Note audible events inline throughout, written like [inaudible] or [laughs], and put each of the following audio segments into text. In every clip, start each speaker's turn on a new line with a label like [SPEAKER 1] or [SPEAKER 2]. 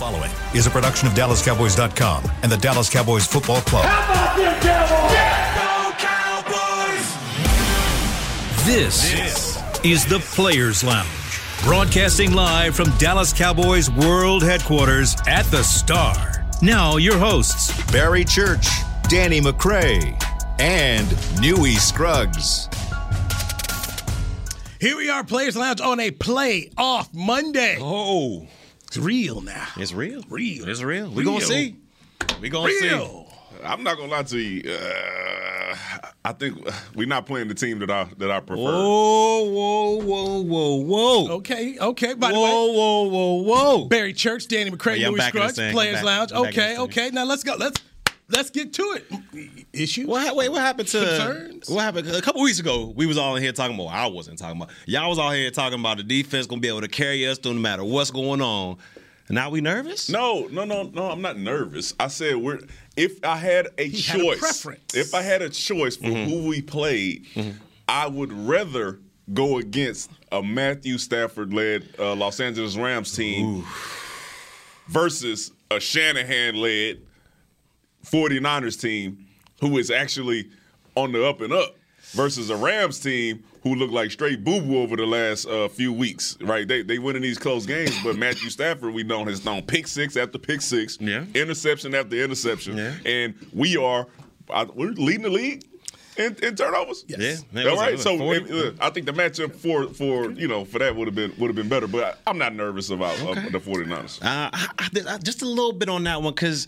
[SPEAKER 1] following is a production of DallasCowboys.com and the Dallas Cowboys Football Club.
[SPEAKER 2] How about them Cowboys?
[SPEAKER 3] This, is the Players Lounge, broadcasting live from Dallas Cowboys World Headquarters at the Star. Now, your hosts,
[SPEAKER 1] Barry Church, Danny McCray, and Newy Scruggs.
[SPEAKER 4] Here we are, Players Lounge, on a play off Monday.
[SPEAKER 5] Oh,
[SPEAKER 4] It's real now.
[SPEAKER 5] it's real.
[SPEAKER 4] Real.
[SPEAKER 5] It's real. We gonna see. We gonna see.
[SPEAKER 4] Real.
[SPEAKER 6] I'm not gonna lie to you. Uh, I think we're not playing the team that I that I prefer.
[SPEAKER 5] Whoa, whoa, whoa, whoa, whoa.
[SPEAKER 4] Okay, okay. By the way,
[SPEAKER 5] Whoa, whoa, whoa, whoa.
[SPEAKER 4] Barry Church, Danny McCray,
[SPEAKER 5] Yeah,
[SPEAKER 4] Louis
[SPEAKER 5] back in this
[SPEAKER 4] Scruggs. Players
[SPEAKER 5] back-
[SPEAKER 4] Lounge.
[SPEAKER 5] I'm back in
[SPEAKER 4] Okay, okay. Now let's go. Let's let's get to it. Issue.
[SPEAKER 5] What, ha- wait, what happened to
[SPEAKER 4] Concerns?
[SPEAKER 5] what happened a couple weeks ago? We was all in here talking about. I wasn't talking about. Y'all was all here talking about the defense gonna be able to carry us through no matter what's going on. Now we nervous?
[SPEAKER 6] No, no, no, no. I'm not nervous. I said we're. If I had a
[SPEAKER 4] He
[SPEAKER 6] choice,
[SPEAKER 4] had a preference.
[SPEAKER 6] if I had a choice for
[SPEAKER 5] Mm-hmm.
[SPEAKER 6] who we played, I would rather go against a Matthew Stafford-led uh, Los Angeles Rams team versus a Shanahan-led 49ers team who is actually on the up and up versus a Rams team who looked like straight boo boo over the last uh, few weeks, right? They they winning these close games, but [laughs] Matthew Stafford we know has thrown pick six after pick six,
[SPEAKER 5] Yeah.
[SPEAKER 6] interception after interception,
[SPEAKER 5] Yeah.
[SPEAKER 6] and we are we're leading the league. In, in turnovers,
[SPEAKER 5] Yeah, man, it
[SPEAKER 6] all
[SPEAKER 5] was- it
[SPEAKER 6] right. So
[SPEAKER 5] 40.
[SPEAKER 6] if- uh, I think the matchup for for you know for that would have been would have been better, but I, I'm not nervous about uh, the 49ers.
[SPEAKER 5] Uh, I, I, I- just a little bit on that one because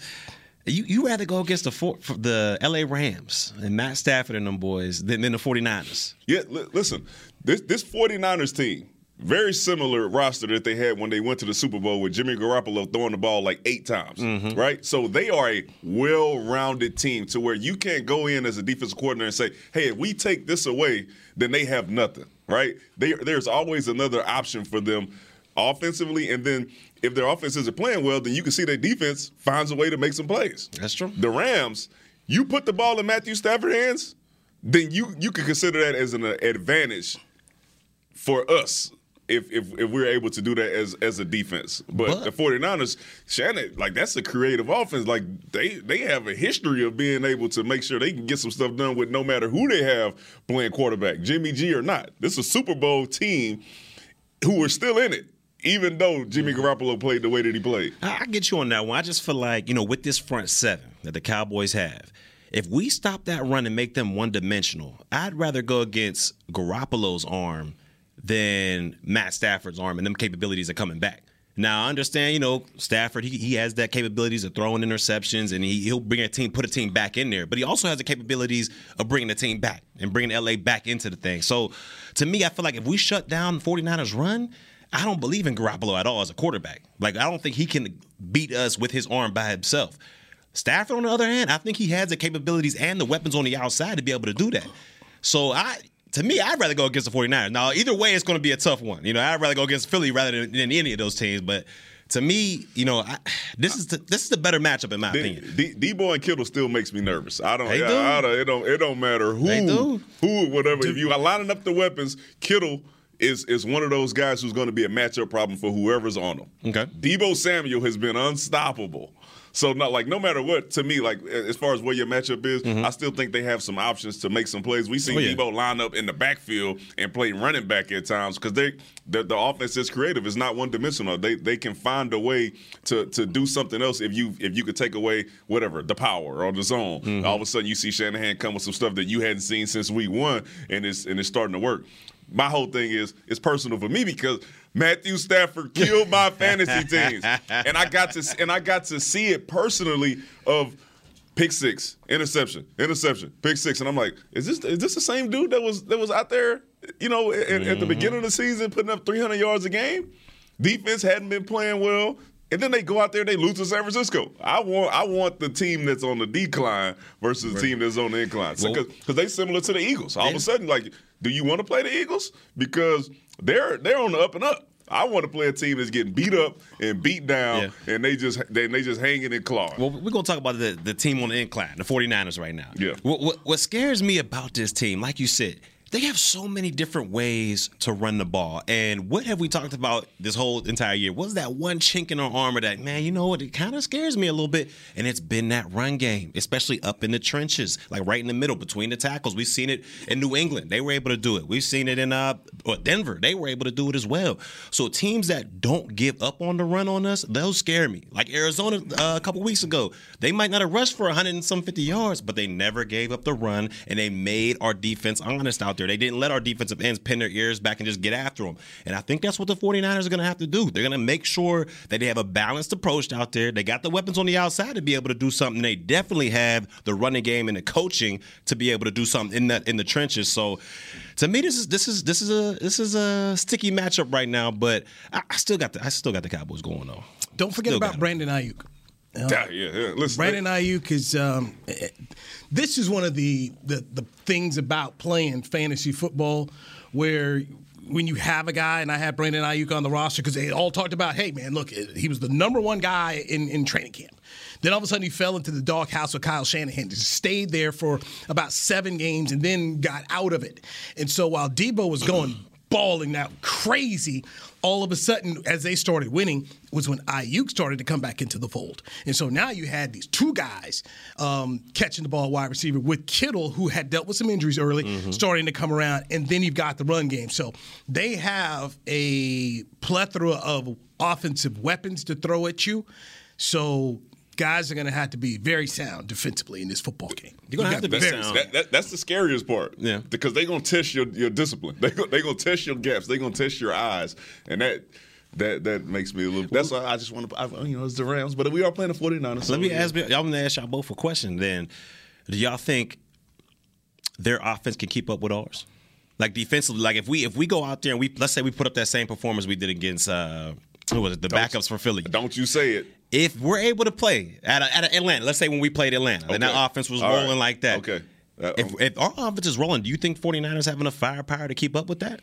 [SPEAKER 5] you you rather go against the four, the L.A. Rams and Matt Stafford and them boys than, than the 49ers.
[SPEAKER 6] Yeah, li- listen, this this 49ers team, very similar roster that they had when they went to the Super Bowl with Jimmy Garoppolo throwing the ball like eight times,
[SPEAKER 5] Mm-hmm.
[SPEAKER 6] right? So they are a well-rounded team to where you can't go in as a defensive coordinator and say, "Hey, if we take this away, then they have nothing," right? They, there's always another option for them offensively, and then if their offense isn't playing well, then you can see their defense finds a way to make some plays.
[SPEAKER 5] That's true.
[SPEAKER 6] The Rams, you put the ball in Matthew Stafford's hands, then you you could consider that as an advantage for us if if, if we're able to do that as as a defense. But,
[SPEAKER 5] But-
[SPEAKER 6] the 49ers, Shannon, like that's a creative offense. Like they they have a history of being able to make sure they can get some stuff done with no matter who they have playing quarterback, Jimmy G or not. This is a Super Bowl team who are still in it. Even though Jimmy Garoppolo played the way that he played,
[SPEAKER 5] I, get you on that one. I just feel like you know with this front seven that the Cowboys have. If we stop that run and make them one dimensional, I'd rather go against Garoppolo's arm than Matt Stafford's arm and them capabilities are coming back. Now I understand, you know, Stafford, he, he has that capabilities of throwing interceptions and he, he'll bring a team, put a team back in there, but he also has the capabilities of bringing the team back and bringing LA back into the thing. So to me, I feel like if we shut down 49ers run, I don't believe in Garoppolo at all as a quarterback. Like I don't think he can beat us with his arm by himself. Stafford, on the other hand, I think he has the capabilities and the weapons on the outside to be able to do that. So I to me, I'd rather go against the 49ers. Now, either way, it's going to be a tough one. You know, I'd rather go against Philly rather than, than any of those teams. But to me, you know, I, this is the, this is the better matchup in my
[SPEAKER 6] D-
[SPEAKER 5] opinion.
[SPEAKER 6] D- Deebo and Kittle still makes me nervous. I don't.
[SPEAKER 5] They
[SPEAKER 6] I,
[SPEAKER 5] do.
[SPEAKER 6] I don't it don't. It don't matter who.
[SPEAKER 5] They do.
[SPEAKER 6] Who, whatever. If you are lining up the weapons, Kittle is is one of those guys who's going to be a matchup problem for whoever's on him.
[SPEAKER 5] Okay.
[SPEAKER 6] Deebo Samuel has been unstoppable. So not like no matter what to me like as far as where your matchup is, I still think they have some options to make some plays. We seen
[SPEAKER 5] Mm-hmm. Oh, yeah.
[SPEAKER 6] Deebo line up in the backfield and play running back at times because they the, the offense is creative. It's not one dimensional. They they can find a way to to do something else if you if you could take away whatever the power or the zone.
[SPEAKER 5] Mm-hmm.
[SPEAKER 6] All of a sudden you see Shanahan come with some stuff that you hadn't seen since week one, and it's and it's starting to work. My whole thing is it's personal for me because Matthew Stafford killed my [laughs] fantasy teams, and I got to and I got to see it personally of pick six, interception, interception, pick six, and I'm like, is this is this the same dude that was that was out there, you know, at, at the mm-hmm. beginning of the season putting up 300 yards a game? Defense hadn't been playing well. And then they go out there, they lose to San Francisco. I want, I want the team that's on the decline versus the team that's on the incline,
[SPEAKER 5] Well-
[SPEAKER 6] because they similar to the Eagles. All of a sudden, like, do you want to play the Eagles? Because they're they're on the up and up. I want to play a team that's getting beat up and beat down, and they just they, they just hanging and clawing.
[SPEAKER 5] Well, we're going to talk about the, the team on the incline, the 49ers right now.
[SPEAKER 6] Yeah.
[SPEAKER 5] What, what, what scares me about this team, like you said, they have so many different ways to run the ball. And what have we talked about this whole entire year? Was that one chink in our armor that, man, you know what? It kind of scares me a little bit. And it's been that run game, especially up in the trenches, like right in the middle between the tackles. We've seen it in New England. They were able to do it. We've seen it in uh, Denver. They were able to do it as well. So teams that don't give up on the run on us, they'll scare me. Like Arizona uh, a couple weeks ago, they might not have rushed for 100 and some 50 yards, but they never gave up the run and they made our defense honest out there there. They didn't let our defensive ends pin their ears back and just get after them. And I think that's what the 49ers are going to have to do. They're going to make sure that they have a balanced approach out there. They got the weapons on the outside to be able to do something. They definitely have the running game and the coaching to be able to do something in that in the trenches. So to me, this is this is this is a this is a sticky matchup right now. But I, I still got the I still got the Cowboys going on.
[SPEAKER 4] Don't forget
[SPEAKER 5] Still
[SPEAKER 4] about. Brandon Aiyuk.
[SPEAKER 6] Yeah, yeah, yeah. Listen,
[SPEAKER 4] Brandon Aiyuk is. Um, eh, this is one of the, the the things about playing fantasy football, where when you have a guy, and I had Brandon Aiyuk on the roster because they all talked about, hey man, look, eh, he was the number one guy in in training camp. Then all of a sudden he fell into the doghouse with Kyle Shanahan. Just stayed there for about seven games and then got out of it. And so while Deebo was going balling out crazy, all of a sudden, as they started winning, was when Aiyuk started to come back into the fold. And so now you had these two guys um, catching the ball wide receiver with Kittle, who had dealt with some injuries early, starting to come around. And then you've got the run game. So they have a plethora of offensive weapons to throw at you. So guys are going to have to be very sound defensively in this football game.
[SPEAKER 5] You're gonna have to be
[SPEAKER 4] very
[SPEAKER 5] sound.
[SPEAKER 6] That, that, that's the scariest part.
[SPEAKER 5] Yeah.
[SPEAKER 6] Because they're gonna test your, your discipline. [laughs] They go, they gonna test your gaps. They're gonna test your eyes, and that that that makes me a little. That's why I just want to. You know, it's the Rams, but we are playing the 49ers. so
[SPEAKER 5] Let me
[SPEAKER 6] yeah.
[SPEAKER 5] ask. I'm going to ask y'all both a question. Then, do y'all think their offense can keep up with ours? Like defensively, like if we if we go out there and we let's say we put up that same performance we did against uh who was it the backups for Philly.
[SPEAKER 6] Don't you say it.
[SPEAKER 5] If we're able to play at a, at a Atlanta, let's say when we played Atlanta and that offense was
[SPEAKER 6] All right.
[SPEAKER 5] rolling like that.
[SPEAKER 6] Okay. Uh,
[SPEAKER 5] if, if our offense is rolling, do you think 49ers have enough firepower to keep up with that?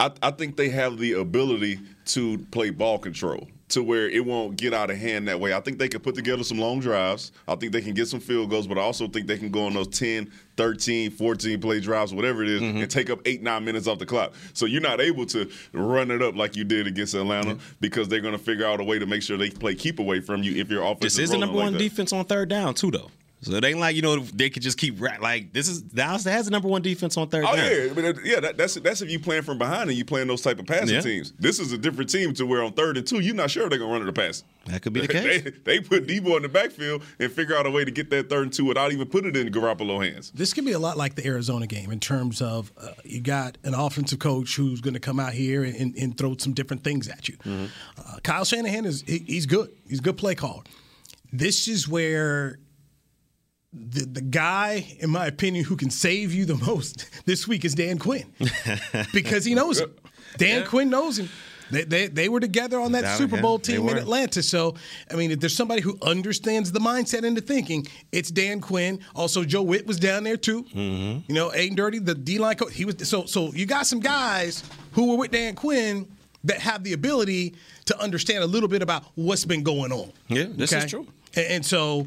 [SPEAKER 6] I, I think they have the ability to play ball control to where it won't get out of hand that way. I think they can put together some long drives. I think they can get some field goals, but I also think they can go on those 10, 13, 14 play drives, whatever it is, mm-hmm. and take up eight, nine minutes off the clock. So you're not able to run it up like you did against Atlanta because they're going to figure out a way to make sure they play keep away from you if your offense
[SPEAKER 5] This
[SPEAKER 6] is
[SPEAKER 5] is the number
[SPEAKER 6] like
[SPEAKER 5] one
[SPEAKER 6] that.
[SPEAKER 5] defense on third down too, though. So it ain't like you know they could just keep ra- like this is Dallas has the number one defense on third
[SPEAKER 6] Oh
[SPEAKER 5] down.
[SPEAKER 6] yeah, but uh, yeah, that, that's that's if you playing from behind and you playing those type of passing
[SPEAKER 5] Yeah.
[SPEAKER 6] teams. This is a different team to where on third and two, you're not sure they're gonna run it or pass.
[SPEAKER 5] That could be the [laughs] case.
[SPEAKER 6] they, they put Deebo in the backfield and figure out a way to get that third and two without even putting it in Garoppolo hands.
[SPEAKER 4] This could be a lot like the Arizona game in terms of uh, you got an offensive coach who's going to come out here and, and, and throw some different things at you. Uh, Kyle Shanahan is he, he's good. He's a good play caller. This is where the the guy, in my opinion, who can save you the [laughs] most this week is Dan Quinn [laughs] because he knows him. Dan Quinn knows him. They, they, they were together on that
[SPEAKER 5] That-
[SPEAKER 4] Super Bowl
[SPEAKER 5] they
[SPEAKER 4] team in. Atlanta. So, I mean, if there's somebody who understands the mindset and the thinking, it's Dan Quinn. Also, Joe Whitt was down there too.
[SPEAKER 5] Mm-hmm.
[SPEAKER 4] You know, Aden Durde, the D line coach. He was so so. You got some guys who were with Dan Quinn that have the ability to understand a little bit about what's been going on.
[SPEAKER 5] Yeah, this is true.
[SPEAKER 4] And, and so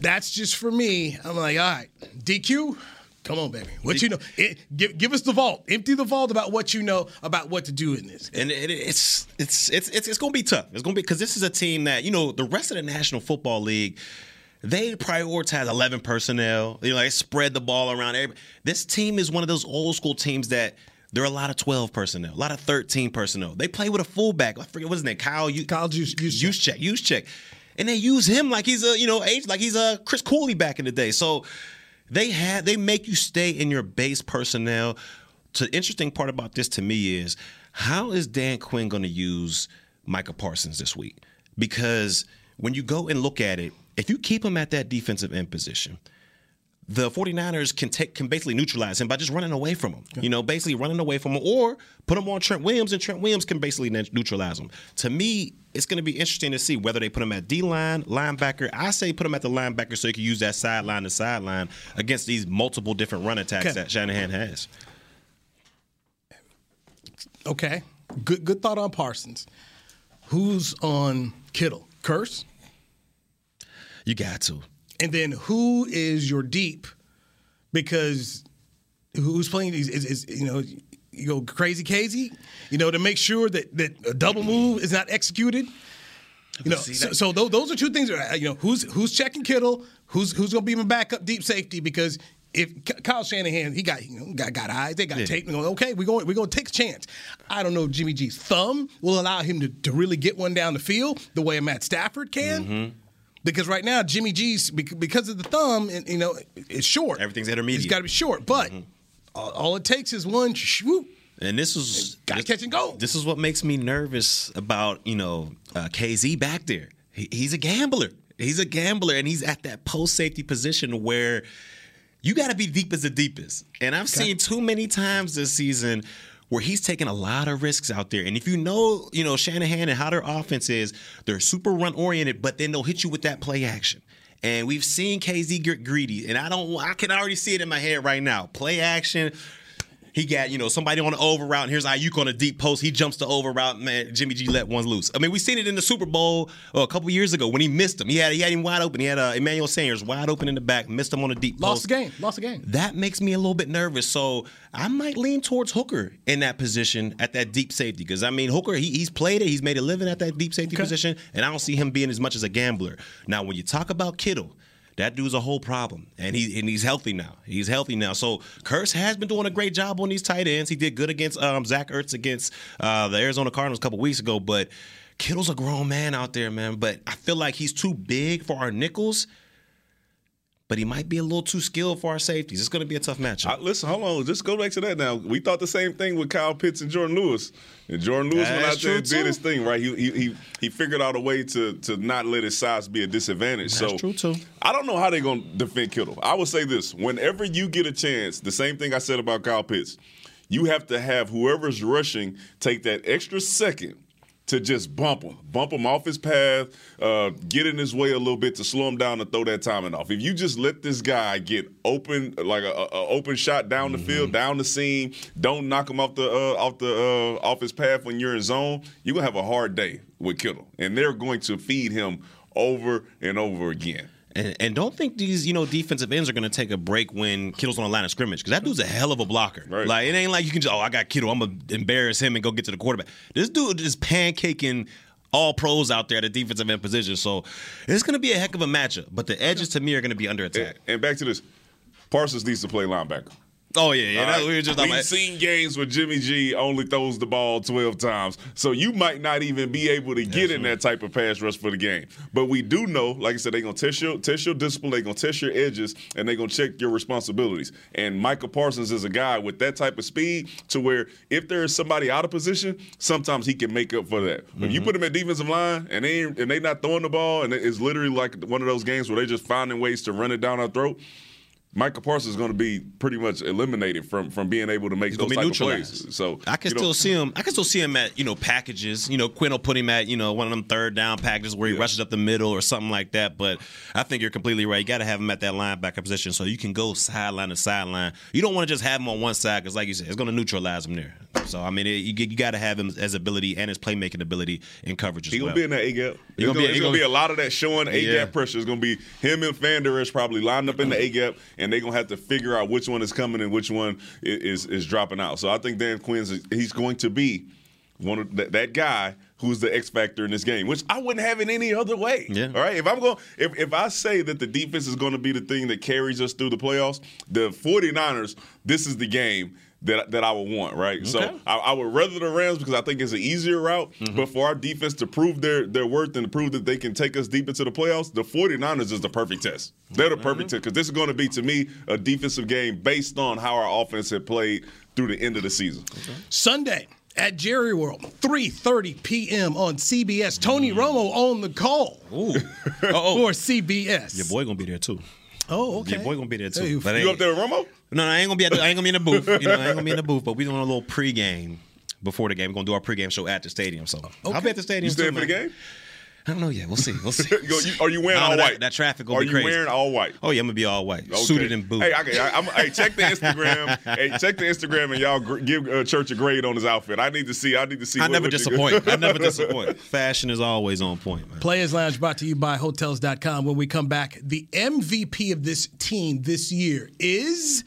[SPEAKER 4] that's just for me. I'm like, all right, DQ. Come on, baby. What you know? It, give, give us the vault. Empty the vault about what you know about what to do in this.
[SPEAKER 5] and it, it's it's it's it's it's gonna be tough. It's gonna be because this is a team that you know the rest of the National Football League. They prioritize 11 personnel. You know, they spread the ball around. Everybody. This team is one of those old school teams that there are a lot of 12 personnel, a lot of 13 personnel. They play with a fullback. I forget what's his name. Kyle. You,
[SPEAKER 4] Kyle Juice- Juice-
[SPEAKER 5] check. Use check. And they use him like he's a you know age like he's a Chris Cooley back in the day. So they had they make you stay in your base personnel. So The interesting part about this to me is how is Dan Quinn going to use Micah Parsons this week? Because when you go and look at it, if you keep him at that defensive end position, the 49ers can take can basically neutralize him by just running away from him. You know, basically running away from him or put him on Trent Williams and Trent Williams can basically ne- neutralize him. To me, it's going to be interesting to see whether they put him at D-line, linebacker. I say put him at the linebacker so he can use that sideline to sideline against these multiple different run attacks
[SPEAKER 4] Okay.
[SPEAKER 5] that Shanahan has.
[SPEAKER 4] Okay. Good good thought on Parsons. Who's on Kittle? Kearse?
[SPEAKER 5] You got to.
[SPEAKER 4] And then who is your deep? Because who's playing is, is, is you know you go crazy Casey, you know to make sure that that a double move is not executed. You know, so, so those, are two things. You know, who's who's checking Kittle, who's who's going to be my backup deep safety because if Kyle Shanahan he got you know got, got eyes, they got tape. You know, okay, we're going we're going to take a chance. I don't know if Jimmy G's thumb will allow him to, to really get one down the field the way a Matt Stafford can.
[SPEAKER 5] Mm-hmm.
[SPEAKER 4] Because right now Jimmy G's because of the thumb, and you know, it's short.
[SPEAKER 5] Everything's intermediate.
[SPEAKER 4] It's got to be short, but
[SPEAKER 5] Mm-hmm.
[SPEAKER 4] all, all it takes is one swoop.
[SPEAKER 5] And this is
[SPEAKER 4] Gotta catch and go.
[SPEAKER 5] This is what makes me nervous about you know uh, Kazee back there. He, he's a gambler. He's a gambler, and he's at that post safety position where you got to be deep as the deepest. And I've seen too many times this season where he's taking a lot of risks out there. And if you know, you know Shanahan and how their offense is, they're super run oriented, but then they'll hit you with that play action. And we've seen Kazee get greedy, and I don't. I can already see it in my head right now. Play action. He got, you know, somebody on the over route, and here's Aiyuk on a deep post. He jumps the over route, man. Jimmy G let one loose. I mean, we seen it in the Super Bowl uh, a couple years ago when he missed him. He had he had him wide open. He had uh, Emmanuel Sanders wide open in the back, missed him on a deep
[SPEAKER 4] Lost
[SPEAKER 5] post.
[SPEAKER 4] the game. Lost the game.
[SPEAKER 5] That makes me a little bit nervous. So I might lean towards Hooker in that position at that deep safety because I mean Hooker he, he's played it. He's made a living at that deep safety position, and I don't see him being as much as a gambler. Now, when you talk about Kittle. That dude's a whole problem, and he and he's healthy now. He's healthy now. So Kearse has been doing a great job on these tight ends. He did good against um, Zach Ertz against uh, the Arizona Cardinals a couple weeks ago. But Kittle's a grown man out there, man. But I feel like he's too big for our nickels. But he might be a little too skilled for our safeties. It's going to be a tough matchup.
[SPEAKER 6] I, listen, hold on. Just go back to that now. We thought the same thing with Kyle Pitts and Jourdan Lewis. And Jourdan Lewis went
[SPEAKER 5] That's
[SPEAKER 6] out there and
[SPEAKER 5] true,
[SPEAKER 6] did his thing, right? He, he he he figured out a way to to not let his size be a disadvantage.
[SPEAKER 5] That's
[SPEAKER 6] so
[SPEAKER 5] true, too.
[SPEAKER 6] I don't know how they're gonna defend Kittle. I would say this: whenever you get a chance, the same thing I said about Kyle Pitts, you have to have whoever's rushing take that extra second to just bump him, bump him off his path, uh, get in his way a little bit to slow him down and throw that timing off. If you just let this guy get open, like a, a- open shot down the field, down the seam, don't knock him off the uh, off the uh, off his path when you're in zone, you're gonna have a hard day with Kittle, and they're going to feed him over and over again.
[SPEAKER 5] And, and don't think these, you know, defensive ends are going to take a break when Kittle's on the line of scrimmage because that dude's a hell of a blocker.
[SPEAKER 6] Right.
[SPEAKER 5] Like it ain't like you can just, oh, I got Kittle, I'm gonna embarrass him and go get to the quarterback. This dude is pancaking all pros out there at the defensive end position. So it's going to be a heck of a matchup. But the edges to me are going to be under attack.
[SPEAKER 6] And, and back to this, Parsons needs to play linebacker.
[SPEAKER 5] Oh yeah, yeah.
[SPEAKER 6] Right?
[SPEAKER 5] we were just
[SPEAKER 6] We've
[SPEAKER 5] about-
[SPEAKER 6] seen games where Jimmy G only throws the ball 12 times. So you might not even be able to get in that type of pass rush for the game. But we do know, like I said, they're going to test your, test your discipline, they're going to test your edges, and they're going to check your responsibilities. And Michael Parsons is a guy with that type of speed to where if there is somebody out of position, sometimes he can make up for that. When
[SPEAKER 5] Mm-hmm.
[SPEAKER 6] you put him at defensive line and they and they not throwing the ball, and it's literally like one of those games where they just finding ways to run it down our throat. Michael Parsons is going to be pretty much eliminated from from being able to make
[SPEAKER 5] He's
[SPEAKER 6] those
[SPEAKER 5] gonna
[SPEAKER 6] type of plays. So
[SPEAKER 5] I can
[SPEAKER 6] you know,
[SPEAKER 5] still see him. I can still see him at you know packages. You know, Quinn will put him at you know one of them third down packages where he
[SPEAKER 6] Yeah.
[SPEAKER 5] rushes up the middle or something like that. But I think you're completely right. You got to have him at that linebacker position so you can go sideline to sideline. You don't want to just have him on one side because, like you said, it's going to neutralize him there. So I mean, it, you, you got to have him as ability and his playmaking ability in coverage as
[SPEAKER 6] He
[SPEAKER 5] well.
[SPEAKER 6] gonna be in that A gap. It's
[SPEAKER 5] gonna be-
[SPEAKER 6] gonna,
[SPEAKER 5] he
[SPEAKER 6] it's gonna be a lot of that showing A
[SPEAKER 5] Yeah.
[SPEAKER 6] gap pressure. It's gonna be him and Van Der probably lined up in the A gap, and they're gonna have to figure out which one is coming and which one is is, dropping out. So I think Dan Quinn's he's going to be one of that, that guy who's the X factor in this game, which I wouldn't have it any other way.
[SPEAKER 5] Yeah.
[SPEAKER 6] All right. If I'm going, if if I say that the defense is going to be the thing that carries us through the playoffs, the 49ers, this is the game. That, that I would want, right? So I, I would rather the Rams because I think it's an easier route.
[SPEAKER 5] Mm-hmm.
[SPEAKER 6] But for our defense to prove their, their worth and to prove that they can take us deep into the playoffs, the 49ers is the perfect test. They're the
[SPEAKER 5] Mm-hmm.
[SPEAKER 6] perfect test because this is going to be, to me, a defensive game based on how our offense had played through the end of the season.
[SPEAKER 4] Sunday at Jerry World, 3:30 p.m. on CBS. Tony Romo on the call
[SPEAKER 5] Ooh. oh, [laughs]
[SPEAKER 4] for [laughs] CBS.
[SPEAKER 5] your boy gonna be there too.
[SPEAKER 4] Oh, okay.
[SPEAKER 5] Your boy gonna be there too.
[SPEAKER 4] Hey,
[SPEAKER 5] But
[SPEAKER 6] You
[SPEAKER 5] ain't-
[SPEAKER 6] up there with Romo?
[SPEAKER 5] No, I ain't gonna be. At the, I ain't gonna be in the booth. You know, I ain't gonna be in the [laughs] booth. But we doing a little pregame before the game. We're gonna do our pregame show at the stadium. So I'll be at the stadium.
[SPEAKER 6] You staying
[SPEAKER 5] too,
[SPEAKER 6] for the game?
[SPEAKER 5] I don't know yet. We'll see. We'll see. [laughs]
[SPEAKER 6] Yo, you- are you wearing
[SPEAKER 5] I
[SPEAKER 6] all
[SPEAKER 5] know, that-
[SPEAKER 6] white?
[SPEAKER 5] That traffic will
[SPEAKER 6] Are
[SPEAKER 5] be
[SPEAKER 6] you wearing all white?
[SPEAKER 5] Oh yeah, I'm gonna be all white,
[SPEAKER 6] Okay.
[SPEAKER 5] suited and booted.
[SPEAKER 6] Hey, okay, I, I'm, hey, check the Instagram. [laughs] hey, check the Instagram, and y'all gr- give uh, Church a grade on his outfit. I need to see. I need to see.
[SPEAKER 5] I
[SPEAKER 6] what-
[SPEAKER 5] never
[SPEAKER 6] what
[SPEAKER 5] disappoint. I never [laughs] disappoint. Fashion is always on point, man.
[SPEAKER 4] Players Lounge brought to you by Hotels.com. When we come back, the MVP of this team this year is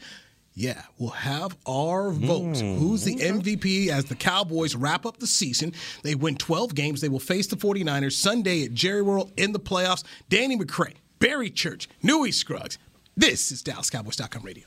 [SPEAKER 4] Yeah, we'll have our votes. Hmm. Who's the MVP as the Cowboys wrap up the season? They win 12 games. They will face the 49ers Sunday at Jerry World in the playoffs. Danny McCray, Barry Church, Newy Scruggs. This is DallasCowboys.com radio.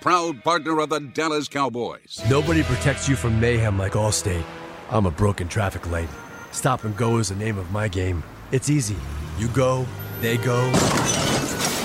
[SPEAKER 7] proud partner of the Dallas Cowboys.
[SPEAKER 8] Nobody protects you from mayhem like Allstate. I'm a broken traffic light. Stop and go is the name of my game. It's easy. You go, they go.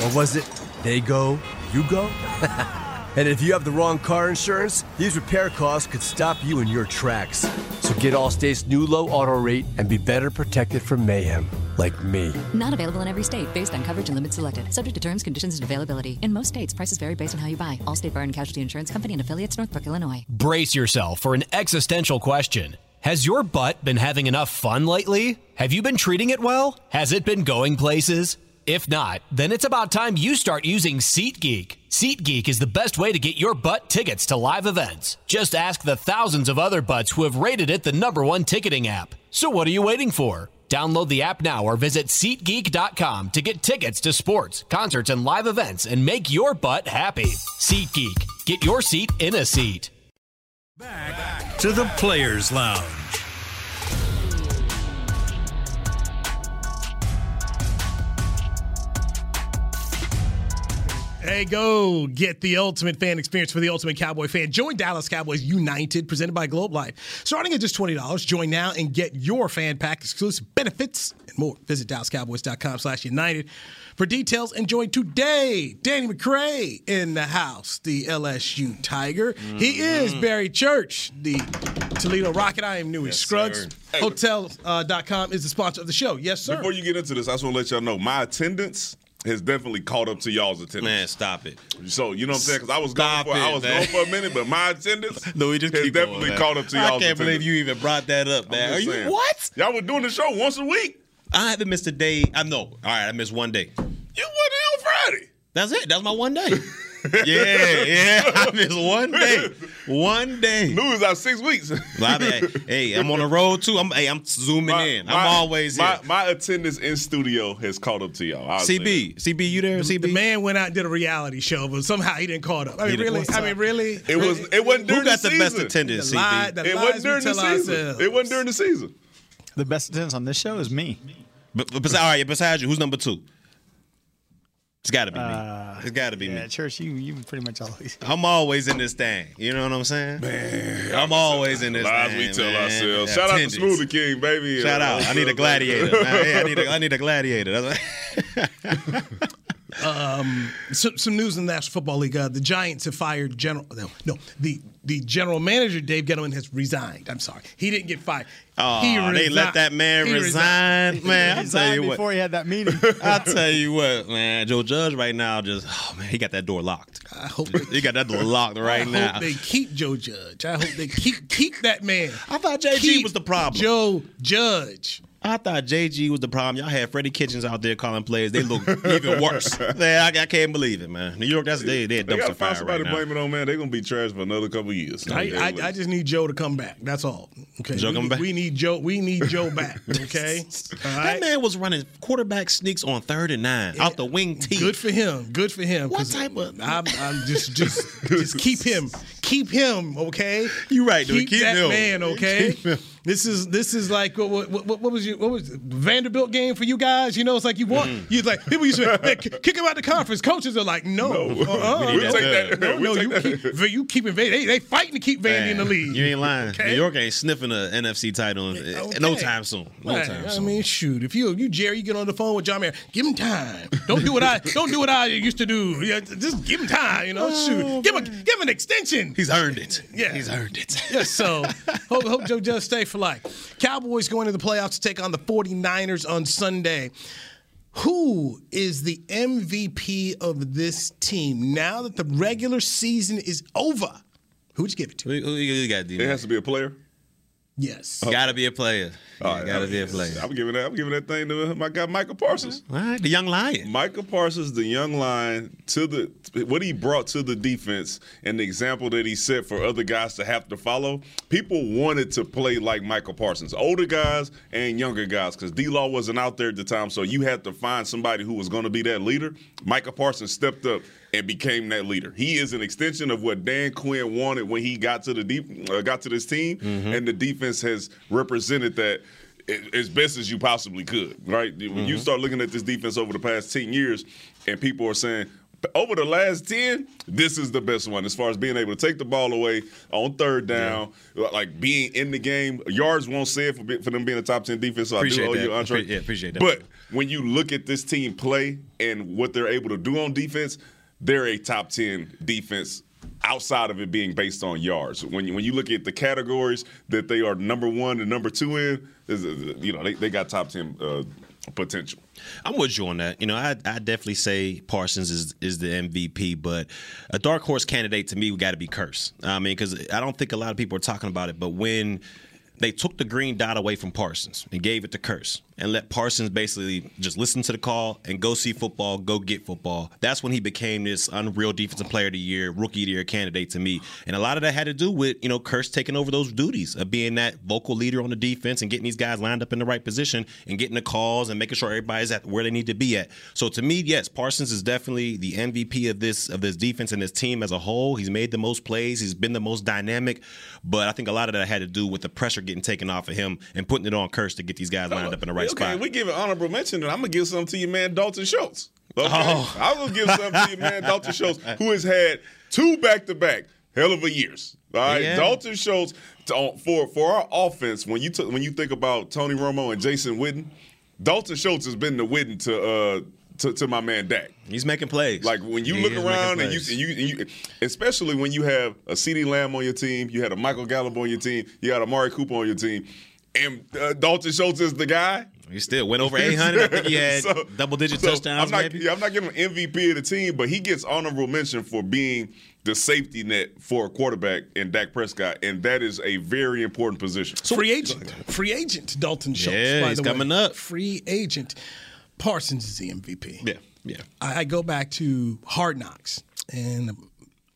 [SPEAKER 8] Or was it they go, you go? [laughs] and if you have the wrong car insurance, these repair costs could stop you in your tracks. So get Allstate's new low auto rate and be better protected from mayhem, like me.
[SPEAKER 9] Not available in every state based on coverage and limits selected. Subject to terms, conditions, and availability. In most states, prices vary based on how you buy. Allstate Bar and Casualty Insurance Company and affiliates, Northbrook, Illinois.
[SPEAKER 10] Brace yourself for an existential question. Has your butt been having enough fun lately? Have you been treating it well? Has it been going places? If not, then it's about time you start using SeatGeek. SeatGeek is the best way to get your butt tickets to live events. Just ask the thousands of other butts who have rated it the number one ticketing app. So what are you waiting for? Download the app now or visit SeatGeek.com to get tickets to sports, concerts, and live events and make your butt happy. SeatGeek. Get your seat in a seat.
[SPEAKER 3] Back to the Players Lounge.
[SPEAKER 4] Hey, go get the ultimate fan experience for the ultimate Cowboy fan. Join Dallas Cowboys United, presented by Globe Life. Starting at just $20, join now and get your fan pack, exclusive benefits, and more. Visit DallasCowboys.com slash United for details and join today. Danny McCray in the house, the LSU Tiger. He mm-hmm. is Barry Church, the Toledo Rocket. I am Newy
[SPEAKER 6] Yes,
[SPEAKER 4] Scruggs.
[SPEAKER 6] sir. Hey,
[SPEAKER 4] Hotels.com uh, is the sponsor of the show. Yes, sir.
[SPEAKER 6] Before you get into this, I just want to let y'all know my attendance has definitely caught up to y'all's attendance.
[SPEAKER 5] Man, stop it.
[SPEAKER 6] So you know what I'm saying? Because I was
[SPEAKER 5] Stop
[SPEAKER 6] gone for I was
[SPEAKER 5] man.
[SPEAKER 6] gone for a minute, but my attendance [laughs]
[SPEAKER 5] No, we just
[SPEAKER 6] has
[SPEAKER 5] keep
[SPEAKER 6] definitely
[SPEAKER 5] going,
[SPEAKER 6] caught up to y'all's I
[SPEAKER 5] can't believe you even brought that up, man. Are you
[SPEAKER 6] saying.
[SPEAKER 5] what?
[SPEAKER 6] Y'all were doing the show once a week.
[SPEAKER 5] I haven't missed a day. I know. All right, I missed one day.
[SPEAKER 6] You wasn't on Friday.
[SPEAKER 5] That's it. That's my one day. [laughs] yeah, yeah. [laughs] I missed one day. One day.
[SPEAKER 6] Lose out six weeks.
[SPEAKER 5] Well, I mean, hey, I'm on the road too. I'm, hey, I'm zooming in. I'm always
[SPEAKER 6] my,
[SPEAKER 5] here.
[SPEAKER 6] my attendance in studio has caught up to y'all. I'll
[SPEAKER 5] CB, CB, you there? CB.
[SPEAKER 4] The man went out and did a reality show, but somehow he didn't caught up. I mean,
[SPEAKER 5] didn't-
[SPEAKER 4] really? I mean, really?
[SPEAKER 6] It was. It wasn't during
[SPEAKER 5] Who got
[SPEAKER 6] the,
[SPEAKER 5] the best attendance?
[SPEAKER 4] The lie-
[SPEAKER 5] CB.
[SPEAKER 4] the
[SPEAKER 6] It wasn't during the season.
[SPEAKER 4] ourselves.
[SPEAKER 6] It wasn't during the season.
[SPEAKER 11] The best attendance on this show is me.
[SPEAKER 5] But, but besides, all right, besides you, who's number two? It's got to be
[SPEAKER 11] Uh,
[SPEAKER 5] me. It's got to be
[SPEAKER 11] Yeah,
[SPEAKER 5] me.
[SPEAKER 11] church, you you pretty much always.
[SPEAKER 5] I'm always in this thing. You know what I'm saying? Man, I'm always in this
[SPEAKER 6] Lies
[SPEAKER 5] thing.
[SPEAKER 6] we tell
[SPEAKER 5] man.
[SPEAKER 6] ourselves. Shout out to
[SPEAKER 5] Attendance.
[SPEAKER 6] Smoothie King, baby.
[SPEAKER 5] Shout out. I need a gladiator. man. Yeah, I need a, I need a gladiator. [laughs] [laughs] That's-
[SPEAKER 4] some, some news in the National Football League. Uh, the Giants have fired general. No, no, the the general manager Dave Gettleman has resigned. I'm sorry, he didn't get fired.
[SPEAKER 5] Oh,
[SPEAKER 4] he
[SPEAKER 5] they let that man
[SPEAKER 4] he
[SPEAKER 5] resign,
[SPEAKER 4] resigned.
[SPEAKER 5] man. I'll tell you what.
[SPEAKER 11] before he had that meeting. [laughs]
[SPEAKER 5] I'll tell you what, man. Joe Judge right now just, oh man, he got that door locked.
[SPEAKER 4] I hope
[SPEAKER 5] He got that door locked right
[SPEAKER 4] I hope
[SPEAKER 5] now.
[SPEAKER 4] they keep Joe Judge. I hope they keep keep that man.
[SPEAKER 5] I thought JG
[SPEAKER 4] Keep
[SPEAKER 5] was the problem.
[SPEAKER 4] Joe Judge.
[SPEAKER 5] I thought JG was the problem. Y'all had Freddie Kitchens out there calling plays. They look even worse. [laughs] man, I, I can't believe it, man. New York, that's they they
[SPEAKER 6] They gotta
[SPEAKER 5] dumpster
[SPEAKER 6] find
[SPEAKER 5] fire
[SPEAKER 6] somebody
[SPEAKER 5] right
[SPEAKER 6] to blame it on, man. They're gonna be trash for another couple years.
[SPEAKER 4] I, I, I just need Joe to come back. That's all. Okay.
[SPEAKER 5] Joe
[SPEAKER 4] we,
[SPEAKER 5] come back?
[SPEAKER 4] we need Joe. We need Joe back. [laughs] Okay. All
[SPEAKER 5] That man was running quarterback sneaks on third and nine out the wing tee.
[SPEAKER 4] Good for him. Good for him.
[SPEAKER 5] What
[SPEAKER 4] 'cause
[SPEAKER 5] type of-
[SPEAKER 4] I'm, I'm just, just, just keep him, [laughs] keep him. Okay.
[SPEAKER 5] You're right, dude.
[SPEAKER 4] Keep,
[SPEAKER 5] Keep
[SPEAKER 4] that
[SPEAKER 5] him.
[SPEAKER 4] man. Okay. This is this is like what, what, what, was your what was? Vanderbilt game for you guys? You know, it's like you want
[SPEAKER 6] Mm-hmm.
[SPEAKER 4] you like people used to "Man, kick him out the conference. Coaches are like, no, uh-uh. [laughs]
[SPEAKER 5] we we'll that. take that.
[SPEAKER 4] no, no,
[SPEAKER 6] We'll
[SPEAKER 4] you
[SPEAKER 6] take
[SPEAKER 4] keep, you keeping Vandy. They, they fighting to keep Vandy in the league.
[SPEAKER 5] You ain't lying.
[SPEAKER 4] Okay?
[SPEAKER 5] New York ain't sniffing a NFC title in,
[SPEAKER 4] Okay.
[SPEAKER 5] no time soon. No
[SPEAKER 4] Right.
[SPEAKER 5] time soon.
[SPEAKER 4] I mean, shoot. If you you Jerry, you get on the phone with John Mara, give him time. Don't do what I don't do what I used to do. Yeah, just give him time. You know,
[SPEAKER 5] Oh,
[SPEAKER 4] shoot. Give him give him an extension.
[SPEAKER 5] He's earned it.
[SPEAKER 4] Yeah.
[SPEAKER 5] He's earned it.
[SPEAKER 4] Yes, so hope, hope Joe does stay for life. Cowboys going to the playoffs to take on the 49ers on Sunday. Who is the MVP of this team now that the regular season is over? Who would you give it to?
[SPEAKER 5] Who, who you got, D?
[SPEAKER 6] It has to be a player.
[SPEAKER 4] Yes.
[SPEAKER 5] Gotta be a player.
[SPEAKER 6] All right,
[SPEAKER 5] gotta be a player.
[SPEAKER 6] I'm giving that. I'm giving that thing to my guy Michael Parsons.
[SPEAKER 5] All right, the young lion.
[SPEAKER 6] Michael Parsons, the young lion, to the what he brought to the defense and the example that he set for other guys to have to follow. People wanted to play like Michael Parsons, older guys and younger guys, because D Law wasn't out there at the time, so you had to find somebody who was going to be that leader. Michael Parsons stepped up and became that leader. He is an extension of what Dan Quinn wanted when he got to the deep, uh, got to this team, and the defense has represented that as best as you possibly could. Right? When you mm-hmm. start looking at this defense over the past ten years, and people are saying. Over the last 10, this is the best one as far as being able to take the ball away on third down, like being in the game. Yards won't say it for, be- for them being a top 10 defense, so
[SPEAKER 5] Appreciate
[SPEAKER 6] I do owe
[SPEAKER 5] that.
[SPEAKER 6] you, Andre.
[SPEAKER 5] Yeah, appreciate that.
[SPEAKER 6] But when you look at this team play and what they're able to do on defense, they're a top 10 defense outside of it being based on yards. When you, when you look at the categories that they are number one and number two in, you know, they, they got top 10 uh, potential.
[SPEAKER 5] I'm with you on that. You know, I I definitely say Parsons is is the MVP, but a dark horse candidate to me we got to be Kearse. I mean, because I don't think a lot of people are talking about it, but when they took the green dot away from Parsons and gave it to Kearse and let Parsons basically just listen to the call and go see football, go get football. That's when he became this unreal defensive player of the year, rookie of the year candidate to me. And a lot of that had to do with, you know, Kearse taking over those duties of being that vocal leader on the defense and getting these guys lined up in the right position and getting the calls and making sure everybody's at where they need to be at. So to me, yes, Parsons is definitely the MVP of this of this defense and this team as a whole. He's made the most plays, he's been the most dynamic, but I think a lot of that had to do with the pressure getting taken off of him and putting it on Kearse to get these guys lined up in the right
[SPEAKER 6] okay,
[SPEAKER 5] spot.
[SPEAKER 6] we give an honorable mention, and I'm gonna give something to your man Dalton Schultz. Okay,
[SPEAKER 5] Oh. [laughs]
[SPEAKER 6] I'm gonna give something to your man Dalton Schultz, who has had two back-to-back hell of a years. All right,
[SPEAKER 5] Yeah.
[SPEAKER 6] Dalton Schultz for for our offense. When you t- when you think about Tony Romo and Jason Witten, Dalton Schultz has been the Witten to uh to, to my man Dak.
[SPEAKER 5] He's making plays.
[SPEAKER 6] Like when you
[SPEAKER 5] He
[SPEAKER 6] look around and you, and you, and you, especially when you have a CeeDee Lamb on your team, you had a Michael Gallup on your team, you got a Amari Cooper on your team, and uh, Dalton Schultz is the guy.
[SPEAKER 5] He still went over 800. I think he had [laughs]
[SPEAKER 6] So-
[SPEAKER 5] double digit
[SPEAKER 6] so
[SPEAKER 5] touchdowns.
[SPEAKER 6] I'm not,
[SPEAKER 5] maybe.
[SPEAKER 6] yeah, I'm not giving him MVP of the team, but he gets honorable mention for being the safety net for a quarterback in Dak Prescott, and that is a very important position.
[SPEAKER 4] So free agent, free agent Dalton Schultz.
[SPEAKER 5] Yeah,
[SPEAKER 4] by
[SPEAKER 5] he's
[SPEAKER 4] the way.
[SPEAKER 5] coming up.
[SPEAKER 4] Free agent. Parsons is the MVP.
[SPEAKER 5] Yeah, yeah.
[SPEAKER 4] I, I go back to Hard Knocks and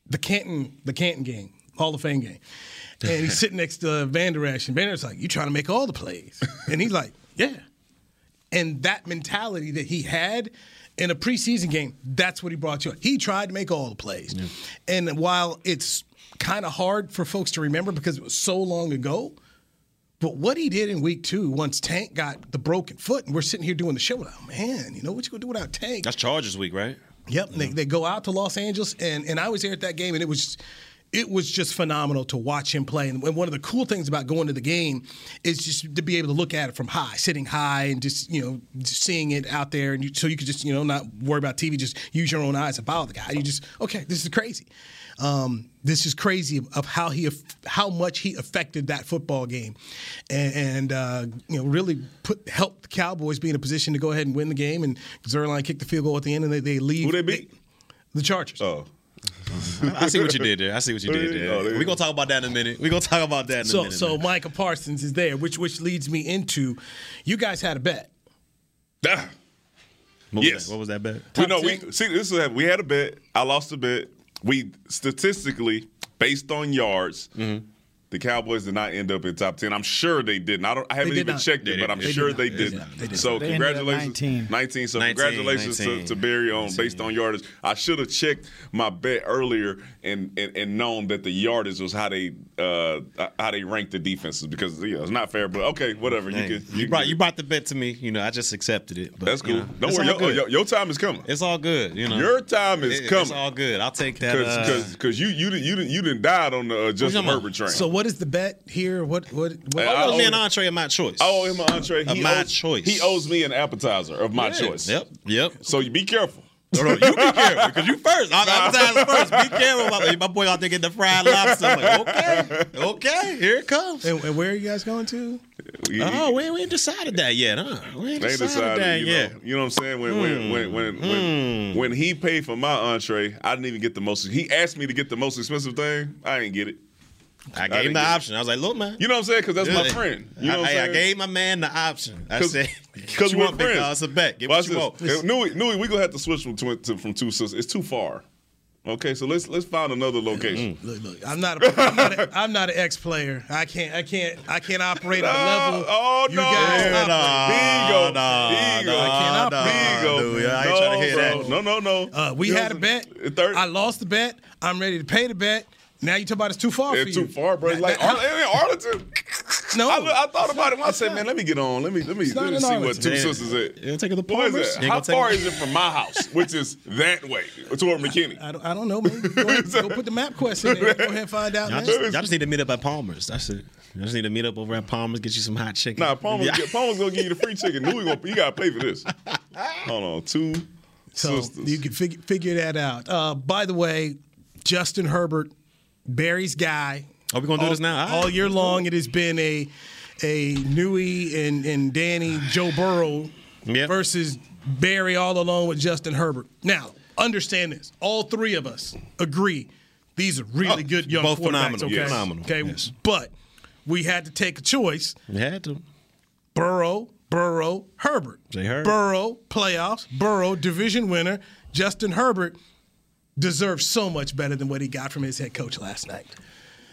[SPEAKER 4] the Canton, the Canton game, Hall of Fame game, and he's [laughs] sitting next to Vander Esch, and Vander Esch's like, "You trying to make all the plays?" And he's like, "Yeah." And that mentality that he had in a preseason game, that's what he brought to you. He tried to make all the plays. And while it's kind of hard for folks to remember because it was so long ago, but what he did in week two, once Tank got the broken foot, and we're sitting here doing the show, like, oh, man, you know what you gonna do without Tank?
[SPEAKER 5] That's Chargers week, right?
[SPEAKER 4] Yep, they, they go out to Los Angeles, and, and I was there at that game, and it was it was just phenomenal to watch him play. And one of the cool things about going to the game is just to be able to look at it from high, sitting high, and just you know just seeing it out there, and you, so you could just you know not worry about TV, just use your own eyes and follow the guy. You just okay, this is crazy. Um, this is crazy of, how he how much he affected that football game, and, and uh, you know really put helped the Cowboys be in a position to go ahead and win the game. And Zuerlein kicked the field goal at the end, and they, they leave.
[SPEAKER 6] Who they beat?
[SPEAKER 4] the Chargers.
[SPEAKER 6] Oh. [laughs]
[SPEAKER 5] I see what you did there. I see what you did there.
[SPEAKER 6] There you
[SPEAKER 5] We're gonna talk about that in a minute. We're gonna talk about that in a
[SPEAKER 4] So,
[SPEAKER 5] minute.
[SPEAKER 4] so
[SPEAKER 5] man.
[SPEAKER 4] Micah Parsons is there, which which leads me into, you guys had a bet.
[SPEAKER 6] Ah.
[SPEAKER 5] what was
[SPEAKER 6] yes.
[SPEAKER 5] that? What was that bet?
[SPEAKER 6] We know we see this is we had a bet. I lost a bet. We statistically, based on yards,
[SPEAKER 5] Mm-hmm.
[SPEAKER 6] The Cowboys did not end up in top ten. I'm sure they didn't. I don't. I haven't even
[SPEAKER 4] not.
[SPEAKER 6] checked
[SPEAKER 5] They
[SPEAKER 6] it, but I'm
[SPEAKER 5] didn't.
[SPEAKER 6] sure
[SPEAKER 4] They
[SPEAKER 6] they
[SPEAKER 4] did
[SPEAKER 6] didn't.
[SPEAKER 4] They did not.
[SPEAKER 6] So
[SPEAKER 11] They ended at
[SPEAKER 6] congratulations,
[SPEAKER 11] 19.
[SPEAKER 6] 19. So
[SPEAKER 5] 19,
[SPEAKER 6] congratulations
[SPEAKER 5] 19.
[SPEAKER 6] To, to Barry on based on yardage. I should have checked my bet earlier and, and and known that the yardage was how they uh how they ranked the defenses because yeah it's not fair. But okay, whatever.
[SPEAKER 5] Dang.
[SPEAKER 6] You can
[SPEAKER 5] you, brought you brought the bet to me. You know, I just accepted it. But,
[SPEAKER 6] That's
[SPEAKER 5] you
[SPEAKER 6] cool.
[SPEAKER 5] know,
[SPEAKER 6] Don't worry, your, your, your time is coming.
[SPEAKER 5] It's all good. You know,
[SPEAKER 6] Your time is
[SPEAKER 5] It-
[SPEAKER 6] coming.
[SPEAKER 5] It's all good. I'll take that.
[SPEAKER 6] Because
[SPEAKER 5] uh,
[SPEAKER 6] because because you you didn't you didn't you didn't died on the uh, Justin
[SPEAKER 5] talking?
[SPEAKER 6] Herbert train.
[SPEAKER 4] So what is the bet here? What what? what
[SPEAKER 6] Hey,
[SPEAKER 5] I
[SPEAKER 6] I
[SPEAKER 5] owe me an entree of my choice.
[SPEAKER 6] I owe him an entree.
[SPEAKER 5] Of
[SPEAKER 6] He
[SPEAKER 5] my
[SPEAKER 6] owes,
[SPEAKER 5] choice.
[SPEAKER 6] He owes me an appetizer of my
[SPEAKER 5] Yeah.
[SPEAKER 6] choice.
[SPEAKER 5] Yep. Yep.
[SPEAKER 6] So you be careful.
[SPEAKER 5] No, no, you be careful because you first. I'll advertise first. Be careful. My, my boy out there getting the fried lobster. I'm like, okay, okay, here it comes.
[SPEAKER 4] And, and where are you guys going to?
[SPEAKER 6] We-
[SPEAKER 5] Oh, we, we ain't decided that yet, huh? We ain't
[SPEAKER 6] They
[SPEAKER 5] decided,
[SPEAKER 6] decided,
[SPEAKER 5] that
[SPEAKER 6] you
[SPEAKER 5] yet.
[SPEAKER 6] know, you know what I'm saying? When when when when, when
[SPEAKER 5] Hmm.
[SPEAKER 6] when he paid for my entree, I didn't even get the most. He asked me to get the most expensive thing. I didn't get it.
[SPEAKER 5] I
[SPEAKER 6] didn't
[SPEAKER 5] gave him the option. I was like, look, man.
[SPEAKER 6] You know what I'm saying? Because that's my friend. You know
[SPEAKER 5] I,
[SPEAKER 6] what I'm
[SPEAKER 5] I- I gave my man the option. I
[SPEAKER 6] 'Cause-
[SPEAKER 5] said, [laughs]
[SPEAKER 6] Because
[SPEAKER 5] you
[SPEAKER 6] we're
[SPEAKER 5] want, big
[SPEAKER 6] friends.
[SPEAKER 5] dog? It's a bet. Get
[SPEAKER 6] Watch
[SPEAKER 5] what you
[SPEAKER 6] this.
[SPEAKER 5] want.
[SPEAKER 6] Newy, Newy, we gonna have to switch from two, to, from two sisters. It's too far. Okay, so let's let's find another location.
[SPEAKER 4] Look, look. I'm not. A, I'm not. A, [laughs] I'm not an ex player. I can't. I can't. I can't operate at a level.
[SPEAKER 6] Oh
[SPEAKER 4] you
[SPEAKER 6] no!
[SPEAKER 4] guys
[SPEAKER 5] Yeah,
[SPEAKER 4] operate.
[SPEAKER 5] nah.
[SPEAKER 6] Here you go.
[SPEAKER 5] Nah,
[SPEAKER 6] Here you go.
[SPEAKER 4] I can't
[SPEAKER 5] nah,
[SPEAKER 4] operate.
[SPEAKER 6] Here you go.
[SPEAKER 5] dude, I ain't trying to hear
[SPEAKER 6] bro.
[SPEAKER 5] that.
[SPEAKER 6] No, no, no.
[SPEAKER 4] Uh, we
[SPEAKER 6] You know
[SPEAKER 4] had a
[SPEAKER 6] what
[SPEAKER 4] bet.
[SPEAKER 6] I'm saying? Third,
[SPEAKER 4] I lost the bet. I'm ready to pay the bet. Now you talk about it's too far for
[SPEAKER 6] it's
[SPEAKER 4] you.
[SPEAKER 6] too far, bro. It's like
[SPEAKER 4] now-
[SPEAKER 6] Ar- Arlington. [laughs]
[SPEAKER 4] no.
[SPEAKER 6] I, I thought about it. When I said, man, let me get on. Let me let me, let me
[SPEAKER 4] in
[SPEAKER 6] see what two
[SPEAKER 5] Yeah.
[SPEAKER 6] sisters at.
[SPEAKER 5] You gonna take it to
[SPEAKER 6] What is
[SPEAKER 5] Palmer's?
[SPEAKER 6] that?
[SPEAKER 5] You
[SPEAKER 6] How far
[SPEAKER 5] it-
[SPEAKER 6] is it from my house, which is that way, toward McKinney?
[SPEAKER 4] I don't, I don't know, man. Go, ahead, go put the map quest in there. Go ahead and find out,
[SPEAKER 5] Y'all just, y'all just need to meet up at Palmer's. That's it. Y'all just need to meet up over at Palmer's, get you some hot chicken.
[SPEAKER 6] Nah, Palmer's,
[SPEAKER 5] Yeah.
[SPEAKER 6] get, Palmer's gonna give you the free chicken. Louis gonna you gotta pay for this. Hold on, two
[SPEAKER 4] So
[SPEAKER 6] sisters.
[SPEAKER 4] you can figure, figure that out. Uh, by the way, Justin Herbert, Barry's guy.
[SPEAKER 5] Are we gonna do
[SPEAKER 4] all,
[SPEAKER 5] this now? All
[SPEAKER 4] All year long, it has been a a Newy and, and Danny Joe Burrow
[SPEAKER 5] Yep.
[SPEAKER 4] versus Barry all alone with Justin Herbert. Now, understand this. All three of us agree these are really
[SPEAKER 5] Oh,
[SPEAKER 4] good young
[SPEAKER 5] both
[SPEAKER 4] quarterbacks.
[SPEAKER 5] phenomenal.
[SPEAKER 4] Okay,
[SPEAKER 5] Yes. Phenomenal.
[SPEAKER 4] Okay,
[SPEAKER 5] Yes.
[SPEAKER 4] but we had to take a choice.
[SPEAKER 5] We had to.
[SPEAKER 4] Burrow, Burrow, Herbert.
[SPEAKER 5] Say Herb.
[SPEAKER 4] Burrow, playoffs. Burrow, division winner. Justin Herbert deserves so much better than what he got from his head coach last night.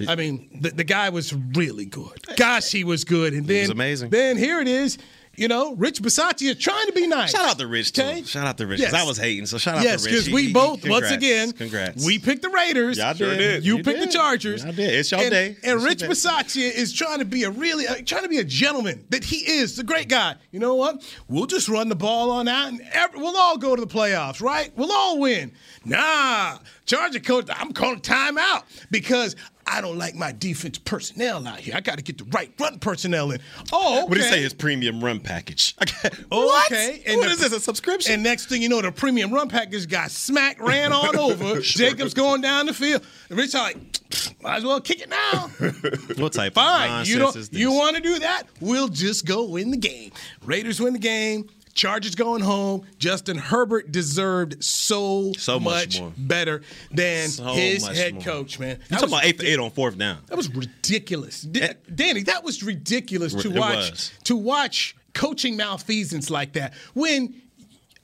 [SPEAKER 4] I mean, the, the guy was really good. Gosh, he was good. And then,
[SPEAKER 5] was amazing.
[SPEAKER 4] Then here it is. You know, Rich Bisaccia is trying to be nice.
[SPEAKER 5] Shout out to Rich too.
[SPEAKER 4] Okay?
[SPEAKER 5] Shout out to Rich.
[SPEAKER 4] Yes.
[SPEAKER 5] I was hating, so shout out
[SPEAKER 4] Yes,
[SPEAKER 5] to Rich.
[SPEAKER 4] because we both, once again,
[SPEAKER 5] congrats.
[SPEAKER 4] we picked the Raiders.
[SPEAKER 5] Y'all Sure did.
[SPEAKER 4] You
[SPEAKER 5] You
[SPEAKER 4] picked
[SPEAKER 5] did.
[SPEAKER 4] the Chargers.
[SPEAKER 5] Y'all did. It's your
[SPEAKER 4] and,
[SPEAKER 5] day.
[SPEAKER 4] And
[SPEAKER 5] It's
[SPEAKER 4] Rich. Bisaccia is trying to be a really, uh, trying to be a gentleman that he is, the great guy. You know what? We'll just run the ball on out, and every, we'll all go to the playoffs, right? We'll all win. Nah, Charger coach, I'm calling timeout because I don't like my defense personnel out here. I got to get the right run personnel in. Oh, okay.
[SPEAKER 5] What do you say? His premium run package. [laughs] Okay.
[SPEAKER 4] Oh,
[SPEAKER 5] What?
[SPEAKER 4] Okay.
[SPEAKER 5] what
[SPEAKER 4] the-
[SPEAKER 5] is this? A subscription?
[SPEAKER 4] And next thing you know, the premium run package got smacked, ran [laughs] on over. Jacobs going down the field. And Rich like, [sniffs] might as well kick it now. [laughs]
[SPEAKER 5] what type
[SPEAKER 4] Fine.
[SPEAKER 5] of
[SPEAKER 4] You don't
[SPEAKER 5] is this?
[SPEAKER 4] you want to do that? We'll just go win the game. Raiders win the game. Chargers going home. Justin Herbert deserved so,
[SPEAKER 5] So much more.
[SPEAKER 4] better than
[SPEAKER 5] So
[SPEAKER 4] his head
[SPEAKER 5] more.
[SPEAKER 4] coach, man.
[SPEAKER 5] You talking about eight for eight on fourth down?
[SPEAKER 4] that was ridiculous, D- eh. Danny. That was ridiculous to watch.
[SPEAKER 5] was.
[SPEAKER 4] To watch coaching malfeasance like that. When,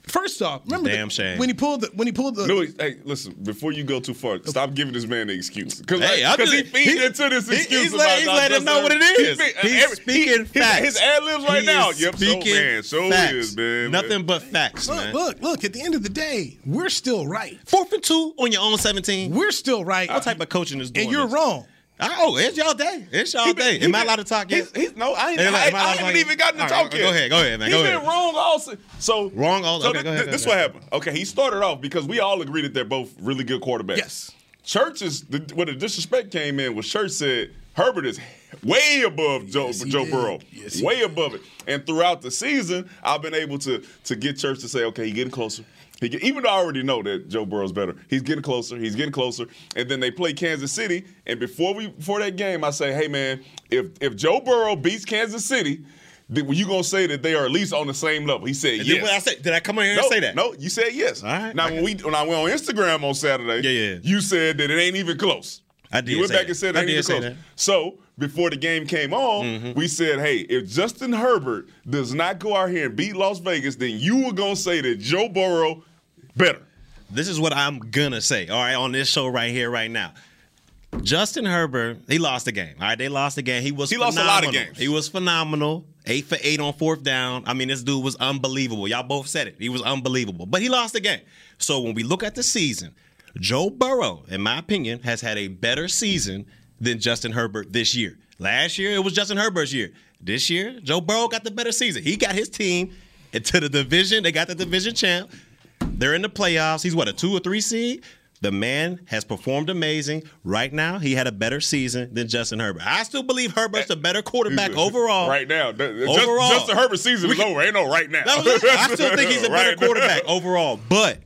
[SPEAKER 4] first off, remember
[SPEAKER 5] Damn
[SPEAKER 4] the-
[SPEAKER 5] shame.
[SPEAKER 4] when he pulled the when he pulled the.
[SPEAKER 6] Louis, hey, listen, before you go too far, stop giving this man the excuse. Because
[SPEAKER 5] Hey, I'm
[SPEAKER 6] he feeds
[SPEAKER 5] he-
[SPEAKER 6] into this
[SPEAKER 5] he-
[SPEAKER 6] excuse.
[SPEAKER 5] he's
[SPEAKER 6] about
[SPEAKER 5] let- he's letting him know what it
[SPEAKER 6] he
[SPEAKER 5] is.
[SPEAKER 6] fe-
[SPEAKER 5] He's
[SPEAKER 6] every-
[SPEAKER 5] speaking
[SPEAKER 6] he-
[SPEAKER 5] facts.
[SPEAKER 6] His, his ad libs right
[SPEAKER 5] He
[SPEAKER 6] now.
[SPEAKER 5] is
[SPEAKER 6] Yep, so
[SPEAKER 5] speaking
[SPEAKER 6] man, so
[SPEAKER 5] facts.
[SPEAKER 6] is, man.
[SPEAKER 5] Nothing but facts,
[SPEAKER 4] Look,
[SPEAKER 5] man.
[SPEAKER 4] look, look! At the end of the day, we're still right.
[SPEAKER 5] Fourth and two on your own 17.
[SPEAKER 4] We're still right.
[SPEAKER 5] What type of coaching is doing
[SPEAKER 4] and you're
[SPEAKER 5] this?
[SPEAKER 4] wrong.
[SPEAKER 5] Oh, it's y'all day. It's y'all
[SPEAKER 6] been-
[SPEAKER 5] day.
[SPEAKER 6] he
[SPEAKER 5] Am I
[SPEAKER 6] been-
[SPEAKER 5] allowed to talk yet?
[SPEAKER 6] He's, he's, no, I ain't,
[SPEAKER 5] Am I-
[SPEAKER 6] I,
[SPEAKER 5] I allowed
[SPEAKER 6] I
[SPEAKER 5] to
[SPEAKER 6] haven't even gotten to
[SPEAKER 5] yet? All
[SPEAKER 6] talk
[SPEAKER 5] right,
[SPEAKER 6] yet.
[SPEAKER 5] go ahead, go ahead, man,
[SPEAKER 6] He's
[SPEAKER 5] go
[SPEAKER 6] been
[SPEAKER 5] ahead.
[SPEAKER 6] wrong all So
[SPEAKER 5] Wrong all-
[SPEAKER 6] So
[SPEAKER 5] okay,
[SPEAKER 6] thi-
[SPEAKER 5] go ahead,
[SPEAKER 6] thi-
[SPEAKER 5] go
[SPEAKER 6] this
[SPEAKER 5] ahead.
[SPEAKER 6] what happened. Okay, he started off because we all agreed that they're both really good quarterbacks.
[SPEAKER 4] Yes.
[SPEAKER 6] Church is the, where the disrespect came in was Church said Herbert is way above Joe
[SPEAKER 4] Yes,
[SPEAKER 6] Joe
[SPEAKER 4] did.
[SPEAKER 6] Burrow,
[SPEAKER 4] Yes, he
[SPEAKER 6] way above it. And throughout the season, I've been able to to get Church to say, okay, he's getting closer. He get, even though I already know that Joe Burrow's better, he's getting closer. He's getting closer. And then they play Kansas City, and before we before that game, I say, hey man, if if Joe Burrow beats Kansas City. Then you gonna say that they are at least on the same level? He said
[SPEAKER 5] And
[SPEAKER 6] yes.
[SPEAKER 5] I say, did I come on here
[SPEAKER 6] No,
[SPEAKER 5] and say that?
[SPEAKER 6] No, you said yes.
[SPEAKER 5] All right.
[SPEAKER 6] Now when we when I went on Instagram on Saturday,
[SPEAKER 5] Yeah, yeah.
[SPEAKER 6] you said that it ain't even close.
[SPEAKER 5] I did
[SPEAKER 6] You went back
[SPEAKER 5] that.
[SPEAKER 6] and said it
[SPEAKER 5] I
[SPEAKER 6] ain't even close.
[SPEAKER 5] that.
[SPEAKER 6] So before the game came on, mm-hmm. we said, hey, if Justin Herbert does not go out here and beat Las Vegas, then you were gonna say that Joe Burrow better.
[SPEAKER 5] This is what I'm gonna say. All right, on this show right here, right now. Justin Herbert, he lost the game. All right, they lost the game. He was
[SPEAKER 6] He lost a lot of games.
[SPEAKER 5] He was phenomenal. Eight for eight on fourth down. I mean, this dude was unbelievable. Y'all both said it. He was unbelievable. But he lost the game. So when we look at the season, Joe Burrow, in my opinion, has had a better season than Justin Herbert this year. Last year, it was Justin Herbert's year. This year, Joe Burrow got the better season. He got his team into the division. They got the division champ. They're in the playoffs. He's what, a two or three seed? The man has performed amazing. Right now, he had a better season than Justin Herbert. I still believe Herbert's a better quarterback [laughs] overall.
[SPEAKER 6] Right now, Th- th- Just-
[SPEAKER 5] Overall.
[SPEAKER 6] Justin Herbert's season is over. Ain't no right now.
[SPEAKER 5] I still think he's a [laughs] better
[SPEAKER 6] Right now.
[SPEAKER 5] quarterback overall. But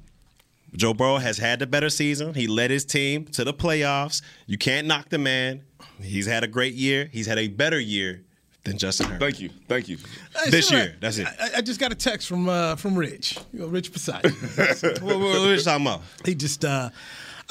[SPEAKER 5] Joe Burrow has had the better season. He led his team to the playoffs. You can't knock the man. He's had a great year. He's had a better year than Justin Herbert.
[SPEAKER 6] Thank you. Thank you.
[SPEAKER 4] Hey,
[SPEAKER 5] This
[SPEAKER 4] so,
[SPEAKER 5] year. That's it.
[SPEAKER 4] I, I just got a text from uh, from Rich, you know, Rich Poseidon. [laughs]
[SPEAKER 5] What, what, what are you talking about?
[SPEAKER 4] he just, uh,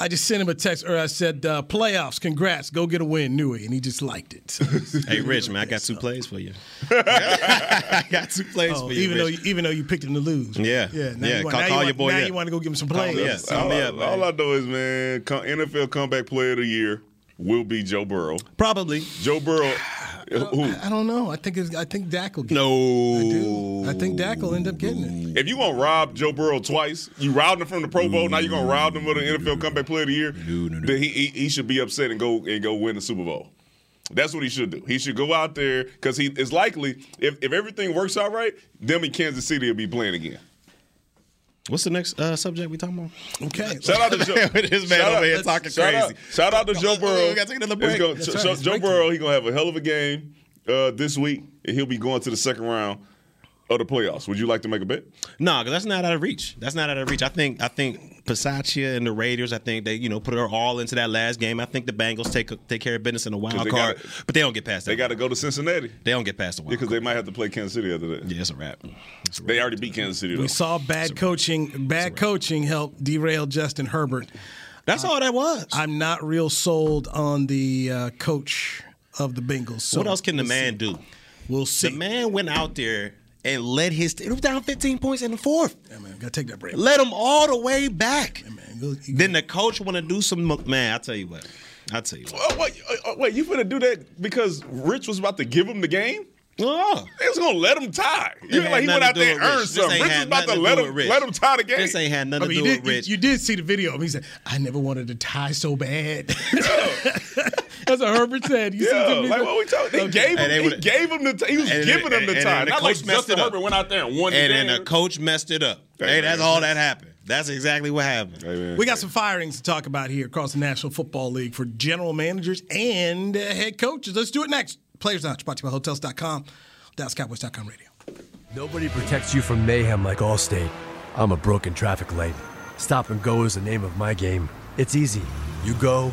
[SPEAKER 4] I just sent him a text, or I said, uh, "Playoffs, congrats, go get a win, Newy," and he just liked it. So, [laughs]
[SPEAKER 5] Hey, Rich, man, I got two plays for you. [laughs] I got two plays
[SPEAKER 4] oh,
[SPEAKER 5] for you.
[SPEAKER 4] even though you, even though you picked him to lose.
[SPEAKER 5] Yeah.
[SPEAKER 4] yeah. Now
[SPEAKER 5] Yeah,
[SPEAKER 4] you want,
[SPEAKER 5] call-
[SPEAKER 4] now
[SPEAKER 5] call
[SPEAKER 4] you
[SPEAKER 5] your
[SPEAKER 4] want,
[SPEAKER 5] boy
[SPEAKER 4] Now
[SPEAKER 5] up.
[SPEAKER 4] you want to go give him some plays.
[SPEAKER 5] me up.
[SPEAKER 4] So-
[SPEAKER 5] Call
[SPEAKER 6] all,
[SPEAKER 5] me
[SPEAKER 6] I,
[SPEAKER 5] up, man.
[SPEAKER 6] all I know is, man, NFL comeback player of the year will be Joe Burrow.
[SPEAKER 5] Probably.
[SPEAKER 6] Joe Burrow. Uh, who?
[SPEAKER 4] I don't know. I think it's, I think Dak will get
[SPEAKER 5] No.
[SPEAKER 4] it. I do. I think Dak will end up getting it.
[SPEAKER 6] If you want to rob Joe Burrow twice, you robbed him from the Pro Bowl. Now you're gonna rob him with an NFL comeback player of the year. No, Then he, he he should be upset and go and go win the Super Bowl. That's what he should do. He should go out there because he is likely if, if everything works out right, them in Kansas City will be playing again.
[SPEAKER 5] What's the next uh, subject we talking about?
[SPEAKER 4] Okay. [laughs]
[SPEAKER 6] Shout out to Joe. [laughs]
[SPEAKER 5] this man
[SPEAKER 6] shout
[SPEAKER 5] over
[SPEAKER 6] out-
[SPEAKER 5] here talking
[SPEAKER 6] shout
[SPEAKER 5] crazy.
[SPEAKER 6] Out, shout out to Joe Burrow.
[SPEAKER 5] We gotta take another break.
[SPEAKER 6] gonna-
[SPEAKER 4] right,
[SPEAKER 6] Joe Burrow,
[SPEAKER 4] time.
[SPEAKER 6] he gonna have a hell of a game uh, this week, and he'll be going to the second round of the playoffs. Would you like to make a bet?
[SPEAKER 5] No, because that's not out of reach. That's not out of reach. I think I think Bisaccia and the Raiders. I think they you know put her all into that last game. I think the Bengals take take care of business in the wild card,
[SPEAKER 6] gotta-
[SPEAKER 5] but they don't get past that.
[SPEAKER 6] They got to go to Cincinnati
[SPEAKER 5] They don't get past the wild
[SPEAKER 6] because
[SPEAKER 5] card.
[SPEAKER 6] they might have to play Kansas City after that.
[SPEAKER 5] yeah, it's a wrap. It's a wrap.
[SPEAKER 6] They already beat Kansas City. Though.
[SPEAKER 4] We saw bad coaching. Bad coaching helped derail Justin Herbert.
[SPEAKER 5] That's all that was.
[SPEAKER 4] I'm not real sold on the uh, coach of the Bengals. So
[SPEAKER 5] what else can the
[SPEAKER 4] we'll
[SPEAKER 5] man
[SPEAKER 4] see.
[SPEAKER 5] do?
[SPEAKER 4] We'll see.
[SPEAKER 5] The man went out there and led his. It was down 15 points in the fourth.
[SPEAKER 4] Yeah, man, gotta take that break.
[SPEAKER 5] Led them all the way back.
[SPEAKER 4] Yeah, man, go- you
[SPEAKER 5] Then the coach want to do some. Man, I tell you what. I tell you what.
[SPEAKER 6] Oh, wait, uh, wait, you finna do that because Rich was about to give him the game?
[SPEAKER 5] Oh.
[SPEAKER 6] They was gonna let him tie. You like he went out there and earned something. Rich was about to
[SPEAKER 5] to
[SPEAKER 6] let him
[SPEAKER 5] Rich.
[SPEAKER 6] let him tie the game.
[SPEAKER 5] This ain't had
[SPEAKER 4] I
[SPEAKER 5] nothing
[SPEAKER 4] mean,
[SPEAKER 5] to do
[SPEAKER 4] did,
[SPEAKER 5] with Rich.
[SPEAKER 4] you, you did see the video. He said, "I never wanted to tie so bad." [laughs] That's what Herbert said. You see
[SPEAKER 6] yeah,
[SPEAKER 4] the
[SPEAKER 6] like what we talking? They gave him.
[SPEAKER 5] They
[SPEAKER 6] he gave him the. T- he was
[SPEAKER 5] and-
[SPEAKER 6] giving him
[SPEAKER 5] and-
[SPEAKER 6] the
[SPEAKER 5] and-
[SPEAKER 6] time.
[SPEAKER 5] and the
[SPEAKER 6] Not like
[SPEAKER 5] messed
[SPEAKER 6] Justin
[SPEAKER 5] it up.
[SPEAKER 6] Herbert went out there and won the
[SPEAKER 5] and
[SPEAKER 6] game.
[SPEAKER 5] then the coach messed it up.
[SPEAKER 6] Hey,
[SPEAKER 5] Hey, that's
[SPEAKER 6] man.
[SPEAKER 5] all that happened. That's exactly what happened.
[SPEAKER 6] Hey, man.
[SPEAKER 4] We got some firings to talk about here across the National Football League for general managers and uh, head coaches. Let's do it next. Players Lounge, brought to you by Hotels.com, DallasCowboys.com radio.
[SPEAKER 8] Nobody protects you from mayhem like Allstate. I'm a broken traffic light. Stop and go is the name of my game. It's easy. You go,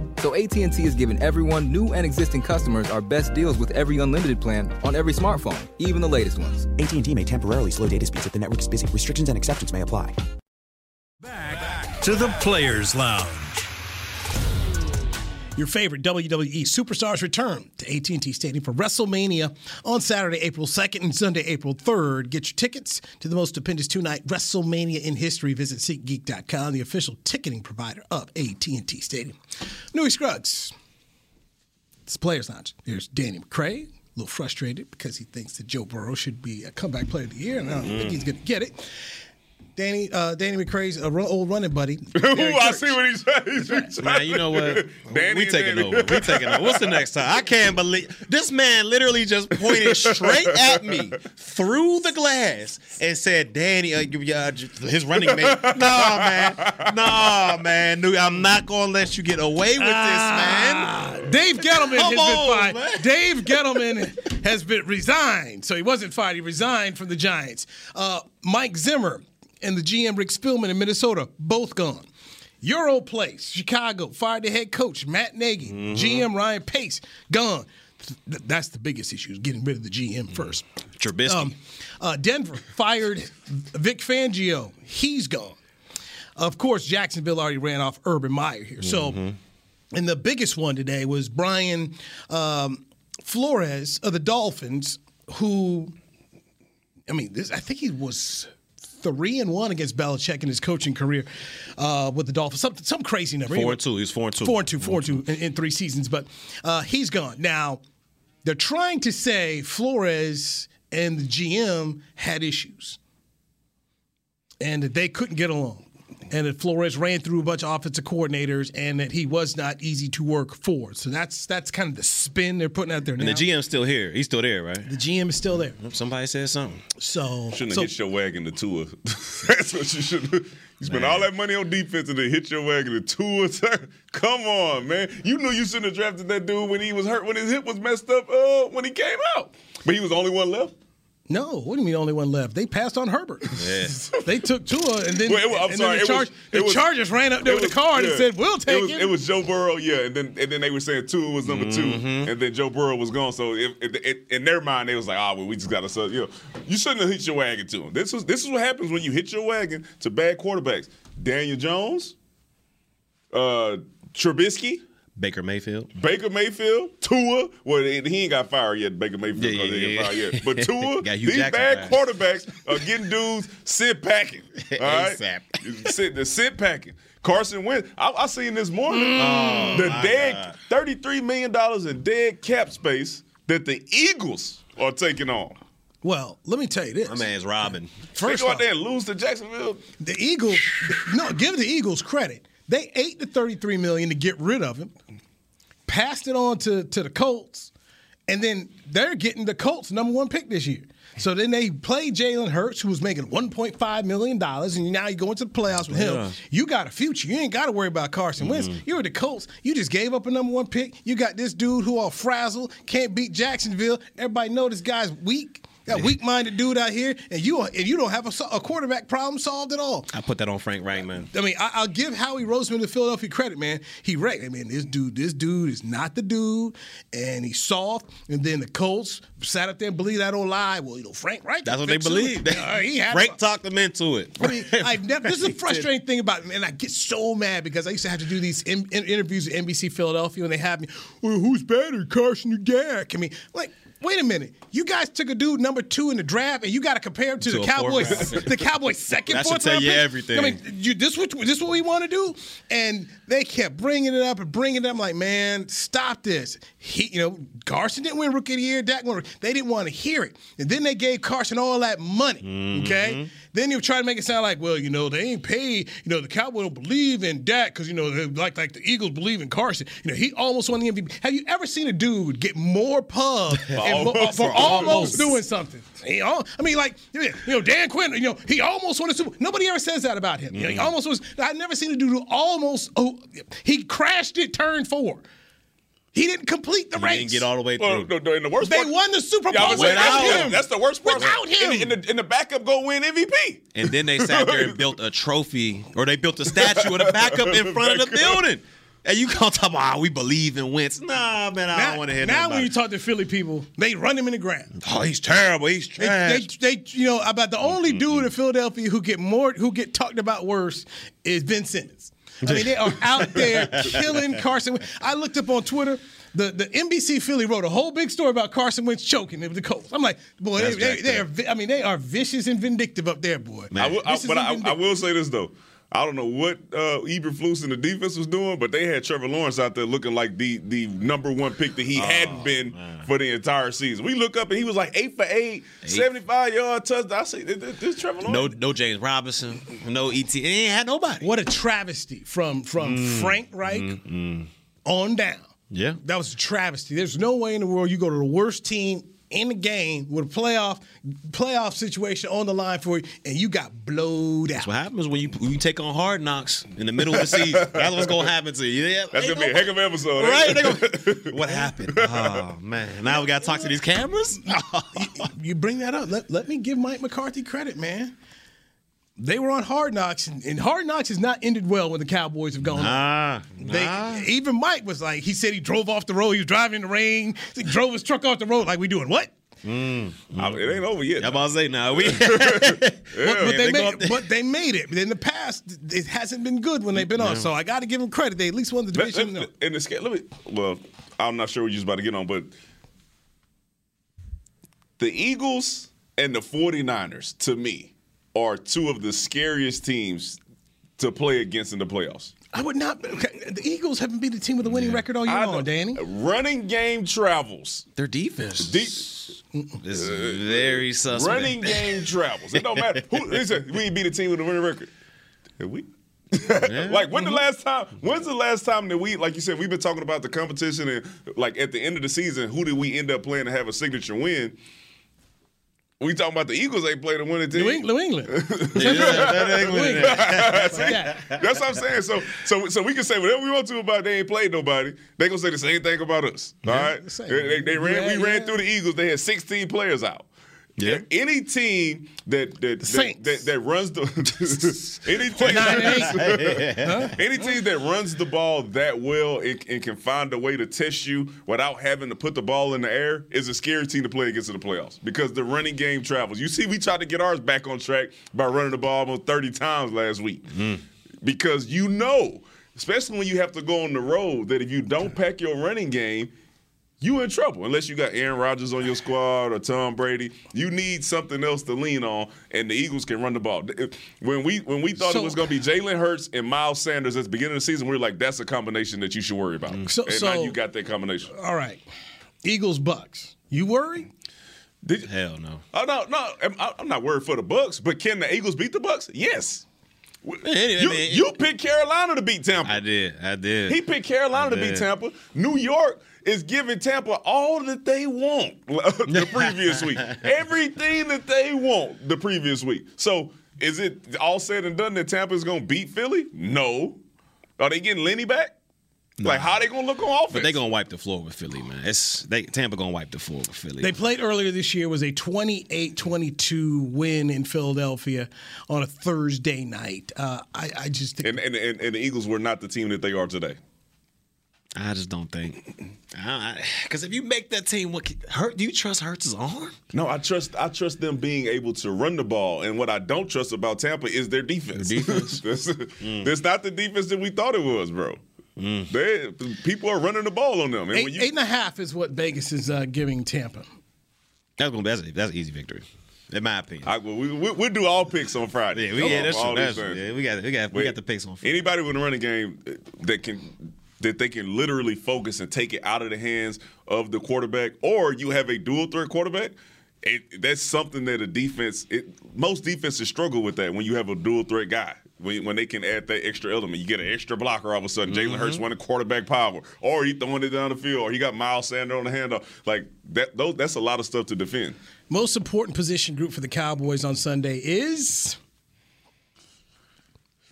[SPEAKER 12] So AT&T is giving everyone, new and existing customers, our best deals with every unlimited plan on every smartphone, even the latest ones.
[SPEAKER 13] AT&T may temporarily slow data speeds if the network is busy. Restrictions and exceptions may apply.
[SPEAKER 3] Back to the Players Lounge.
[SPEAKER 4] Your favorite WWE superstars return to AT&T Stadium for WrestleMania on Saturday, April 2nd and Sunday, April 3rd. Get your tickets to the most stupendous two-night WrestleMania in history. Visit SeatGeek.com, the official ticketing provider of AT&T Stadium. Newy Scruggs. It's Players Lounge. Here's Danny McCray, a little frustrated because he thinks that Joe Burrow should be a comeback player of the year, and I don't think he's going to get it. Danny, uh, Danny McCray's a run, old running buddy. [laughs]
[SPEAKER 6] Ooh, I see what he's saying. He's [laughs]
[SPEAKER 5] Man, you know what?
[SPEAKER 6] Danny
[SPEAKER 5] we
[SPEAKER 6] and
[SPEAKER 5] taking
[SPEAKER 6] Danny.
[SPEAKER 5] over. We taking over. What's the next time? I can't believe this man literally just pointed straight at me through the glass and said, "Danny, uh, you- uh, his running mate." [laughs] Nah, man. Nah, man. I'm not gonna let you get away with
[SPEAKER 4] Ah,
[SPEAKER 5] this, man.
[SPEAKER 4] Dave Gettleman
[SPEAKER 5] Come
[SPEAKER 4] has
[SPEAKER 5] on,
[SPEAKER 4] been fired.
[SPEAKER 5] man.
[SPEAKER 4] Dave Gettleman has been resigned. So he wasn't fired. He resigned from the Giants. Uh, Mike Zimmer and the GM Rick Spielman in Minnesota both gone. Your old place, Chicago, fired the head coach Matt Nagy,
[SPEAKER 5] Mm-hmm.
[SPEAKER 4] GM Ryan Pace gone. Th- That's the biggest issue: is getting rid of the GM first.
[SPEAKER 5] Trubisky.
[SPEAKER 4] Um, uh, Denver fired Vic Fangio. He's gone. Of course, Jacksonville already ran off Urban Meyer here. So, and the biggest one today was Brian um, Flores of the Dolphins, who, I mean, this I think he was three and one against Belichick in his coaching career uh, with the Dolphins. Some some crazy number.
[SPEAKER 5] Four and two. He's four and two.
[SPEAKER 4] Four and two, four and two in, in three seasons. But uh, he's gone. Now, they're trying to say Flores and the GM had issues and that they couldn't get along. And that Flores ran through a bunch of offensive coordinators and that he was not easy to work for. So that's that's kind of the spin they're putting out there now.
[SPEAKER 5] And the GM's still here. He's still there, right?
[SPEAKER 4] The GM is still there.
[SPEAKER 5] Somebody said something.
[SPEAKER 4] So
[SPEAKER 6] Shouldn't have
[SPEAKER 4] so-
[SPEAKER 6] hit your wagon to Tua. [laughs] That's what you should. You spent all that money on defense and then hit your wagon to Tua. [laughs] Come on, man. You knew you shouldn't have drafted that dude when he was hurt, when his hip was messed up, uh, when he came out. But he was the only one left.
[SPEAKER 4] No, what do you mean only one left? They passed on Herbert.
[SPEAKER 5] Yeah. [laughs]
[SPEAKER 4] they took Tua, and then,
[SPEAKER 6] Well, it
[SPEAKER 4] and
[SPEAKER 6] sorry,
[SPEAKER 4] then the,
[SPEAKER 6] was-
[SPEAKER 4] the
[SPEAKER 6] was-
[SPEAKER 4] Chargers ran up there with
[SPEAKER 6] was-
[SPEAKER 4] the card and said, "We'll take
[SPEAKER 6] it. Was,
[SPEAKER 4] him."
[SPEAKER 6] it was Joe Burrow, yeah, and then and then they were saying Tua was number two, and then Joe Burrow was gone. So in their mind, they was like, "Ah, well, we just got to, you know, you shouldn't have hit your wagon to him." This is this is what happens when you hit your wagon to bad quarterbacks. Daniel Jones, uh, Trubisky.
[SPEAKER 5] Baker Mayfield.
[SPEAKER 6] Baker Mayfield, Tua. Well, he he ain't got fired yet. Baker Mayfield,
[SPEAKER 5] Yeah,
[SPEAKER 6] 'cause he
[SPEAKER 5] yeah,
[SPEAKER 6] ain't
[SPEAKER 5] yeah.
[SPEAKER 6] fired yet. But Tua, [laughs] these
[SPEAKER 5] Jackson
[SPEAKER 6] bad
[SPEAKER 5] fired.
[SPEAKER 6] quarterbacks are getting dudes sit packing. [laughs] All right, [laughs] sit the sit packing. Carson Wentz. I, I seen this morning mm.
[SPEAKER 5] uh, Oh,
[SPEAKER 6] the
[SPEAKER 5] my
[SPEAKER 6] dead
[SPEAKER 5] God.
[SPEAKER 6] thirty-three million dollars in dead cap space that the Eagles are taking on.
[SPEAKER 4] well, let me tell you this.
[SPEAKER 5] My man's Robin.
[SPEAKER 6] They
[SPEAKER 4] First
[SPEAKER 6] go out there and lose to Jacksonville.
[SPEAKER 4] the Eagles. no, give the Eagles credit. They ate the thirty-three million to get rid of him, passed it on to to the Colts, and then they're getting the Colts number one pick this year. So then they played Jalen Hurts, who was making $1.5 million, and now you go into the playoffs with him. You got a future. You ain't got to worry about Carson Wentz. Mm-hmm. You're the Colts. You just gave up a number one pick. You got this dude who all frazzled, can't beat Jacksonville. Everybody know this guy's weak. Got weak-minded dude out here, and you and you don't have a, a quarterback problem solved at all.
[SPEAKER 5] I put that on Frank Reich, man.
[SPEAKER 4] I mean, I, I'll give Howie Roseman of Philadelphia credit, man. He wrecked. I mean, this dude, this dude is not the dude, and he's soft. And then the Colts sat up there and believed that old lie. Well, you know, Frank Reich.
[SPEAKER 5] That's what they
[SPEAKER 4] fix it.
[SPEAKER 5] believe.
[SPEAKER 4] Uh, [laughs]
[SPEAKER 5] Frank talked them into it.
[SPEAKER 4] I mean, [laughs] I've never. This is a frustrating thing about me, and I get so mad because I used to have to do these in, in- interviews at NBC Philadelphia, and they have me, well, "Who's better, Carson or Dak?" I mean, like. Wait a minute! You guys took a dude number two in the draft, and you got to compare him to,
[SPEAKER 5] To
[SPEAKER 4] the Cowboys. [laughs] the Cowboys' second,
[SPEAKER 5] That should
[SPEAKER 4] fourth
[SPEAKER 5] tell
[SPEAKER 4] round
[SPEAKER 5] you
[SPEAKER 4] pick?
[SPEAKER 5] everything.
[SPEAKER 4] I mean, you, this what this what we want to do, and they kept bringing it up and bringing it up. I'm like, man, stop this. He, you know, Carson didn't win Rookie of the Year. Dak won. They didn't want to hear it, and then they gave Carson all that money.
[SPEAKER 5] Mm-hmm.
[SPEAKER 4] Okay, then you try to make it sound like, well, you know, they ain't paid. You know, the Cowboys don't believe in Dak because you know, like like the Eagles believe in Carson. You know, he almost won the MVP. Have you ever seen a dude get more pub [laughs] mo-
[SPEAKER 6] almost-
[SPEAKER 4] for almost doing something? He al- I mean, like you know, Dan Quinn. You know, he almost won a Super. Nobody ever says that about him. You know, he mm-hmm. almost was. I've never seen a dude who almost. Oh, he crashed it. Turn four. He didn't complete the
[SPEAKER 5] He
[SPEAKER 4] race.
[SPEAKER 5] didn't get all the way
[SPEAKER 6] Well,
[SPEAKER 5] through.
[SPEAKER 6] no, no, in the worst
[SPEAKER 4] They
[SPEAKER 6] part,
[SPEAKER 4] won the Super Bowl
[SPEAKER 6] was saying,
[SPEAKER 4] without
[SPEAKER 6] that's,
[SPEAKER 4] him.
[SPEAKER 6] that's the worst part.
[SPEAKER 4] Without him.
[SPEAKER 6] In, the, in, the, in the backup, go win MVP.
[SPEAKER 5] And then they sat there and [laughs] built a trophy, or they built a statue of the backup in front of the building. And you can't talk about, oh, we believe in Wentz. Nah, man, I
[SPEAKER 4] now,
[SPEAKER 5] don't want to hear that.
[SPEAKER 4] now when you talk to Philly people, they run him in the ground.
[SPEAKER 5] oh, he's terrible. He's
[SPEAKER 4] They,
[SPEAKER 5] trash.
[SPEAKER 4] they, they, you know, about the only dude in Philadelphia who get more, who get talked about worse is Ben Simmons. I mean, they are out there killing Carson. I looked up on Twitter. The, the NBC Philly wrote a whole big story about Carson Wentz choking the Colts. I'm like, boy, they,
[SPEAKER 5] That's
[SPEAKER 4] they, they are. I mean, they are vicious and vindictive up there, boy.
[SPEAKER 6] I will, I, but I, I will say this though. I don't know what uh, Eberflus and the defense was doing, but they had Trevor Lawrence out there looking like the the number one pick that he
[SPEAKER 5] Oh,
[SPEAKER 6] hadn't been for the entire season. We look up and he was like eight for eight, 75 yard touchdown. I say, this, this Trevor Lawrence.
[SPEAKER 5] no, no James Robinson, no ET. He ain't had nobody.
[SPEAKER 4] What a travesty from from
[SPEAKER 5] Mm.
[SPEAKER 4] Frank Reich on down.
[SPEAKER 5] Yeah.
[SPEAKER 4] That was a travesty. There's no way in the world you go to the worst team in the game with a playoff playoff situation on the line for you, and you got blowed out.
[SPEAKER 5] That's what happens when you when you take on hard knocks in the middle of the season. [laughs] That's what's gonna happen to you. Yeah,
[SPEAKER 6] That's gonna be a heck of an episode.
[SPEAKER 5] Right?
[SPEAKER 6] ain't
[SPEAKER 5] They
[SPEAKER 6] it?
[SPEAKER 5] gonna- [laughs] what happened? Oh man! Now we gotta talk to these cameras.
[SPEAKER 4] You bring that up. Let, let me give Mike McCarthy credit, man. They were on Hard Knocks, and, and Hard Knocks has not ended well when the Cowboys have gone. on.
[SPEAKER 5] Nah,
[SPEAKER 4] They,
[SPEAKER 5] nah.
[SPEAKER 4] Even Mike was like, he said he drove off the road. He was driving in the rain. He drove his truck off the road. Like we doing what?
[SPEAKER 5] Mm.
[SPEAKER 6] I mean, it ain't over yet.
[SPEAKER 5] I'm about to say now. We
[SPEAKER 4] But, [laughs]
[SPEAKER 5] Yeah,
[SPEAKER 4] but they
[SPEAKER 5] they
[SPEAKER 4] made,
[SPEAKER 5] up
[SPEAKER 4] but they made it. But in the past, it hasn't been good when they've been on. So I got to give them credit. They at least won the
[SPEAKER 6] Let,
[SPEAKER 4] division.
[SPEAKER 6] let, in the scale, let me. Well, I'm not sure what you're about to get on, but the Eagles and the 49ers, to me, are two of the scariest teams to play against in the playoffs.
[SPEAKER 4] I would not. The Eagles haven't been the team with a winning record all year
[SPEAKER 6] I
[SPEAKER 4] long,
[SPEAKER 6] know.
[SPEAKER 4] Danny.
[SPEAKER 6] Running game travels.
[SPEAKER 5] Their defense
[SPEAKER 6] Deep,
[SPEAKER 5] is very suspect.
[SPEAKER 6] running game travels. It don't matter. Who, listen, we ain't beat a team with a winning record. Have we? [laughs] like when the mm-hmm. last time? When's the last time that we, like you said, we've been talking about the competition and like at the end of the season, who did we end up playing to have a signature win? We talking about the Eagles ain't played a winning team.
[SPEAKER 4] New England. [laughs] New England. [laughs]
[SPEAKER 6] See? That's what I'm saying. So, so, so we can say whatever we want to about they ain't played nobody. They gonna say the same thing about us. All right.
[SPEAKER 4] same.
[SPEAKER 6] They, they- they ran.
[SPEAKER 4] Yeah,
[SPEAKER 6] we ran through the Eagles. They had 16 players out.
[SPEAKER 5] Yeah.
[SPEAKER 6] Any team that that that, that, that runs the [laughs] any [laughs] team, [laughs] any team that runs the ball that well and, and can find a way to test you without having to put the ball in the air is a scary team to play against in the playoffs because the running game travels. You see, we tried to get ours back on track by running the ball almost 30 times last week mm. because you know, especially when you have to go on the road, that if you don't pack your running game, you in trouble unless you got Aaron Rodgers on your squad or Tom Brady. You need something else to lean on, and the Eagles can run the ball. When we when we thought
[SPEAKER 4] So-
[SPEAKER 6] it was going to be Jalen Hurts and Miles Sanders at the beginning of the season, we were like, that's a combination that you should worry about. Mm.
[SPEAKER 4] So-
[SPEAKER 6] and
[SPEAKER 4] so-
[SPEAKER 6] now you got that combination.
[SPEAKER 4] All right. Eagles Bucks. You worry?
[SPEAKER 6] Did,
[SPEAKER 5] Hell no.
[SPEAKER 6] oh no, no, I'm, I'm not worried for the Bucks, but can the Eagles beat the Bucks? Yes.
[SPEAKER 5] Anyway,
[SPEAKER 6] you,
[SPEAKER 5] man,
[SPEAKER 6] you picked Carolina to beat Tampa.
[SPEAKER 5] I did. I did.
[SPEAKER 6] He picked Carolina to beat. Tampa. New York is giving Tampa all that they want [laughs] the previous week. [laughs] Everything that they want the previous week. So is it all said and done that Tampa is going to beat Philly? No. Are they getting Lenny back? Like how they going to look on offense?
[SPEAKER 5] But they gonna wipe the floor with Philly, man. It's they Tampa gonna wipe the floor with Philly.
[SPEAKER 4] They played earlier this year was a 28-22 win in Philadelphia on a Thursday night. Uh, I, I just think
[SPEAKER 6] and, and, and, and the Eagles were not the team that they are today.
[SPEAKER 5] I just don't think. Because if you make that team, what hurt? Do you trust Hurts' arm?
[SPEAKER 6] No, I trust I trust them being able to run the ball. And what I don't trust about Tampa is their defense.
[SPEAKER 5] defense? [laughs]
[SPEAKER 6] that's, that's not the defense that we thought it was, bro. They, people are running the ball on them. And
[SPEAKER 4] eight,
[SPEAKER 6] you,
[SPEAKER 4] eight and a half is what Vegas is uh, giving Tampa.
[SPEAKER 5] That's gonna be that's, that's an easy victory, in my opinion.
[SPEAKER 6] I, we, we, we'll do all picks on Friday.
[SPEAKER 5] yeah, we, yeah, that's true. That's true. Yeah, we got we got we
[SPEAKER 6] But
[SPEAKER 5] got the picks on. Friday.
[SPEAKER 6] Anybody with a running game that can that they can literally focus and take it out of the hands of the quarterback, or you have a dual threat quarterback. It, that's something that a defense. It, most defenses struggle with that when you have a dual threat guy. When, when they can add that extra element, you get an extra blocker all of a sudden. Jalen Hurts
[SPEAKER 5] Mm-hmm.
[SPEAKER 6] running quarterback power, or he throwing it down the field, or he got Miles Sanders on the handoff. Like that, those, that's a lot of stuff to defend.
[SPEAKER 4] Most important position group for the Cowboys on Sunday is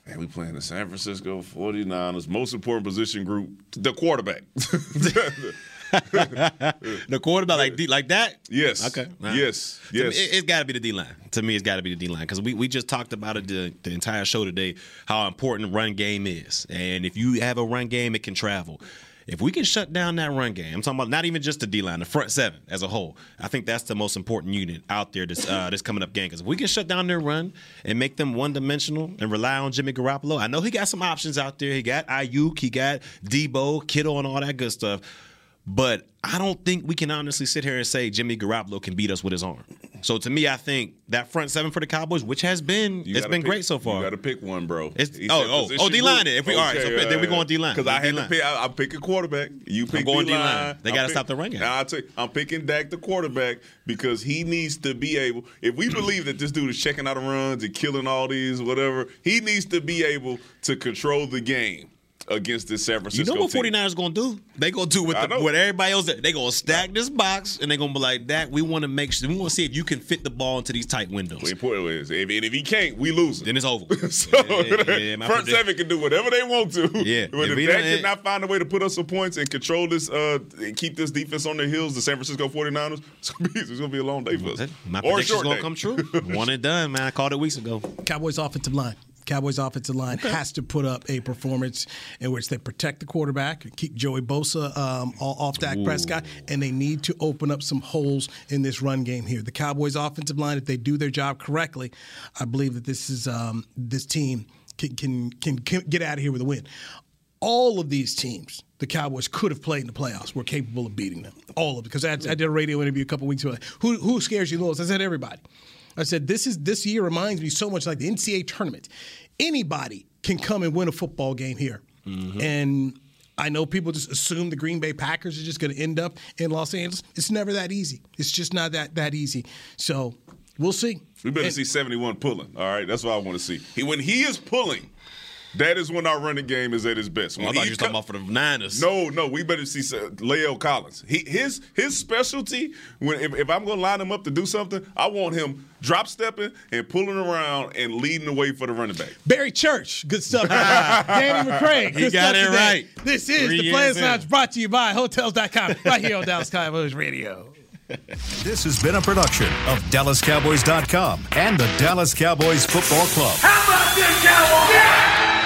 [SPEAKER 6] Man, we playing the San Francisco 49ers. Most important position group, the quarterback. [laughs] [laughs]
[SPEAKER 5] the quarterback like D, like that.
[SPEAKER 6] Yes.
[SPEAKER 5] Okay. Right.
[SPEAKER 6] Yes.
[SPEAKER 5] To me,
[SPEAKER 6] Yes.
[SPEAKER 5] It, has got to be the D line. To me, it's got to be the D line because we, we just talked about it the, the entire show today how important run game is, and if you have a run game, it can travel. If we can shut down that run game, I'm talking about not even just the D line, the front seven as a whole. I think that's the most important unit out there this uh, this coming up game. Because if we can shut down their run and make them one dimensional and rely on Jimmy Garoppolo, I know he got some options out there. He got Aiyuk, he got Deebo, Kittle, and all that good stuff. But I don't think we can honestly sit here and say Jimmy Garoppolo can beat us with his arm. So to me, I think that front seven for the Cowboys, which has been
[SPEAKER 6] You
[SPEAKER 5] it's been
[SPEAKER 6] pick-
[SPEAKER 5] great so far.
[SPEAKER 6] You got to pick one, bro.
[SPEAKER 5] It's-
[SPEAKER 6] He
[SPEAKER 5] oh, oh, oh, D-line it. If we- all right, so then we going D-line.
[SPEAKER 6] Because I had
[SPEAKER 5] D-line.
[SPEAKER 6] to pick. I, I'm picking quarterback. You pick
[SPEAKER 5] going
[SPEAKER 6] D-line.
[SPEAKER 5] D-line. They
[SPEAKER 6] I'm
[SPEAKER 5] gotta
[SPEAKER 6] pick-
[SPEAKER 5] stop the run game.
[SPEAKER 6] I'll tell you, I'm picking Dak the quarterback because he needs to be able. If we believe that this dude is checking out the runs and killing all these whatever, he needs to be able to control the game against this San Francisco.
[SPEAKER 5] You know what 49ers going to do? They going to do what,
[SPEAKER 6] I
[SPEAKER 5] the, what everybody else They going to stack this box and they going to be like, that. we want to make sure, we want to see if you can fit the ball into these tight windows.
[SPEAKER 6] The important is, if, and if he can't, we lose.
[SPEAKER 5] Then it's over. [laughs]
[SPEAKER 6] so
[SPEAKER 5] Yeah, yeah, my
[SPEAKER 6] front
[SPEAKER 5] predict-
[SPEAKER 6] seven can do whatever they want to.
[SPEAKER 5] Yeah. [laughs]
[SPEAKER 6] but
[SPEAKER 5] If
[SPEAKER 6] if,
[SPEAKER 5] we
[SPEAKER 6] Dak cannot find a way to put us some points and control this, uh, and keep this defense on their heels, the San Francisco 49ers, [laughs] it's gonna be, it's gonna be a long day for us.
[SPEAKER 5] My
[SPEAKER 6] or a
[SPEAKER 5] prediction's
[SPEAKER 6] short
[SPEAKER 5] going
[SPEAKER 6] day.
[SPEAKER 5] to come true. One and done, man. I called it weeks ago.
[SPEAKER 4] Cowboys offensive line. Cowboys offensive line has to put up a performance in which they protect the quarterback, keep Joey Bosa um, off Dak
[SPEAKER 14] Ooh.
[SPEAKER 4] Prescott, and they need to open up some holes in this run game here. The Cowboys offensive line, if they do their job correctly, I believe that this is um, this team can, can can can get out of here with a win. All of these teams, the Cowboys could have played in the playoffs. Were capable of beating them. All of it. Because I, I did a radio interview a couple weeks ago. Who who scares you the most? I said everybody. I said this is this year reminds me so much like the NCAA tournament. Anybody can come and win a football game here, mm-hmm. and I know people just assume the Green Bay Packers are just going to end up in Los Angeles. It's never that easy. It's just not that that easy. So we'll see.
[SPEAKER 6] We better
[SPEAKER 4] And-
[SPEAKER 6] see 71 pulling. All right, that's what I want to see. He, when he is pulling, that is when our running game is at its best.
[SPEAKER 5] Oh, I thought you were talking about for the Niners.
[SPEAKER 6] No, no, we better see La'el Collins. He, his his specialty when if, if I'm going to line him up to do something, I want him drop stepping and pulling around and leading the way for the running back.
[SPEAKER 4] Barry Church, good stuff. [laughs] Danny McCray,
[SPEAKER 6] He got
[SPEAKER 4] stuff
[SPEAKER 6] it
[SPEAKER 4] today.
[SPEAKER 6] right.
[SPEAKER 4] This is
[SPEAKER 6] Three
[SPEAKER 4] the
[SPEAKER 6] years
[SPEAKER 4] Players
[SPEAKER 6] in.
[SPEAKER 4] Lounge brought to you by Hotels.com, right here on Dallas Cowboys Radio.
[SPEAKER 1] This has been a production of DallasCowboys.com and the Dallas Cowboys Football Club.
[SPEAKER 14] How about this, Cowboys?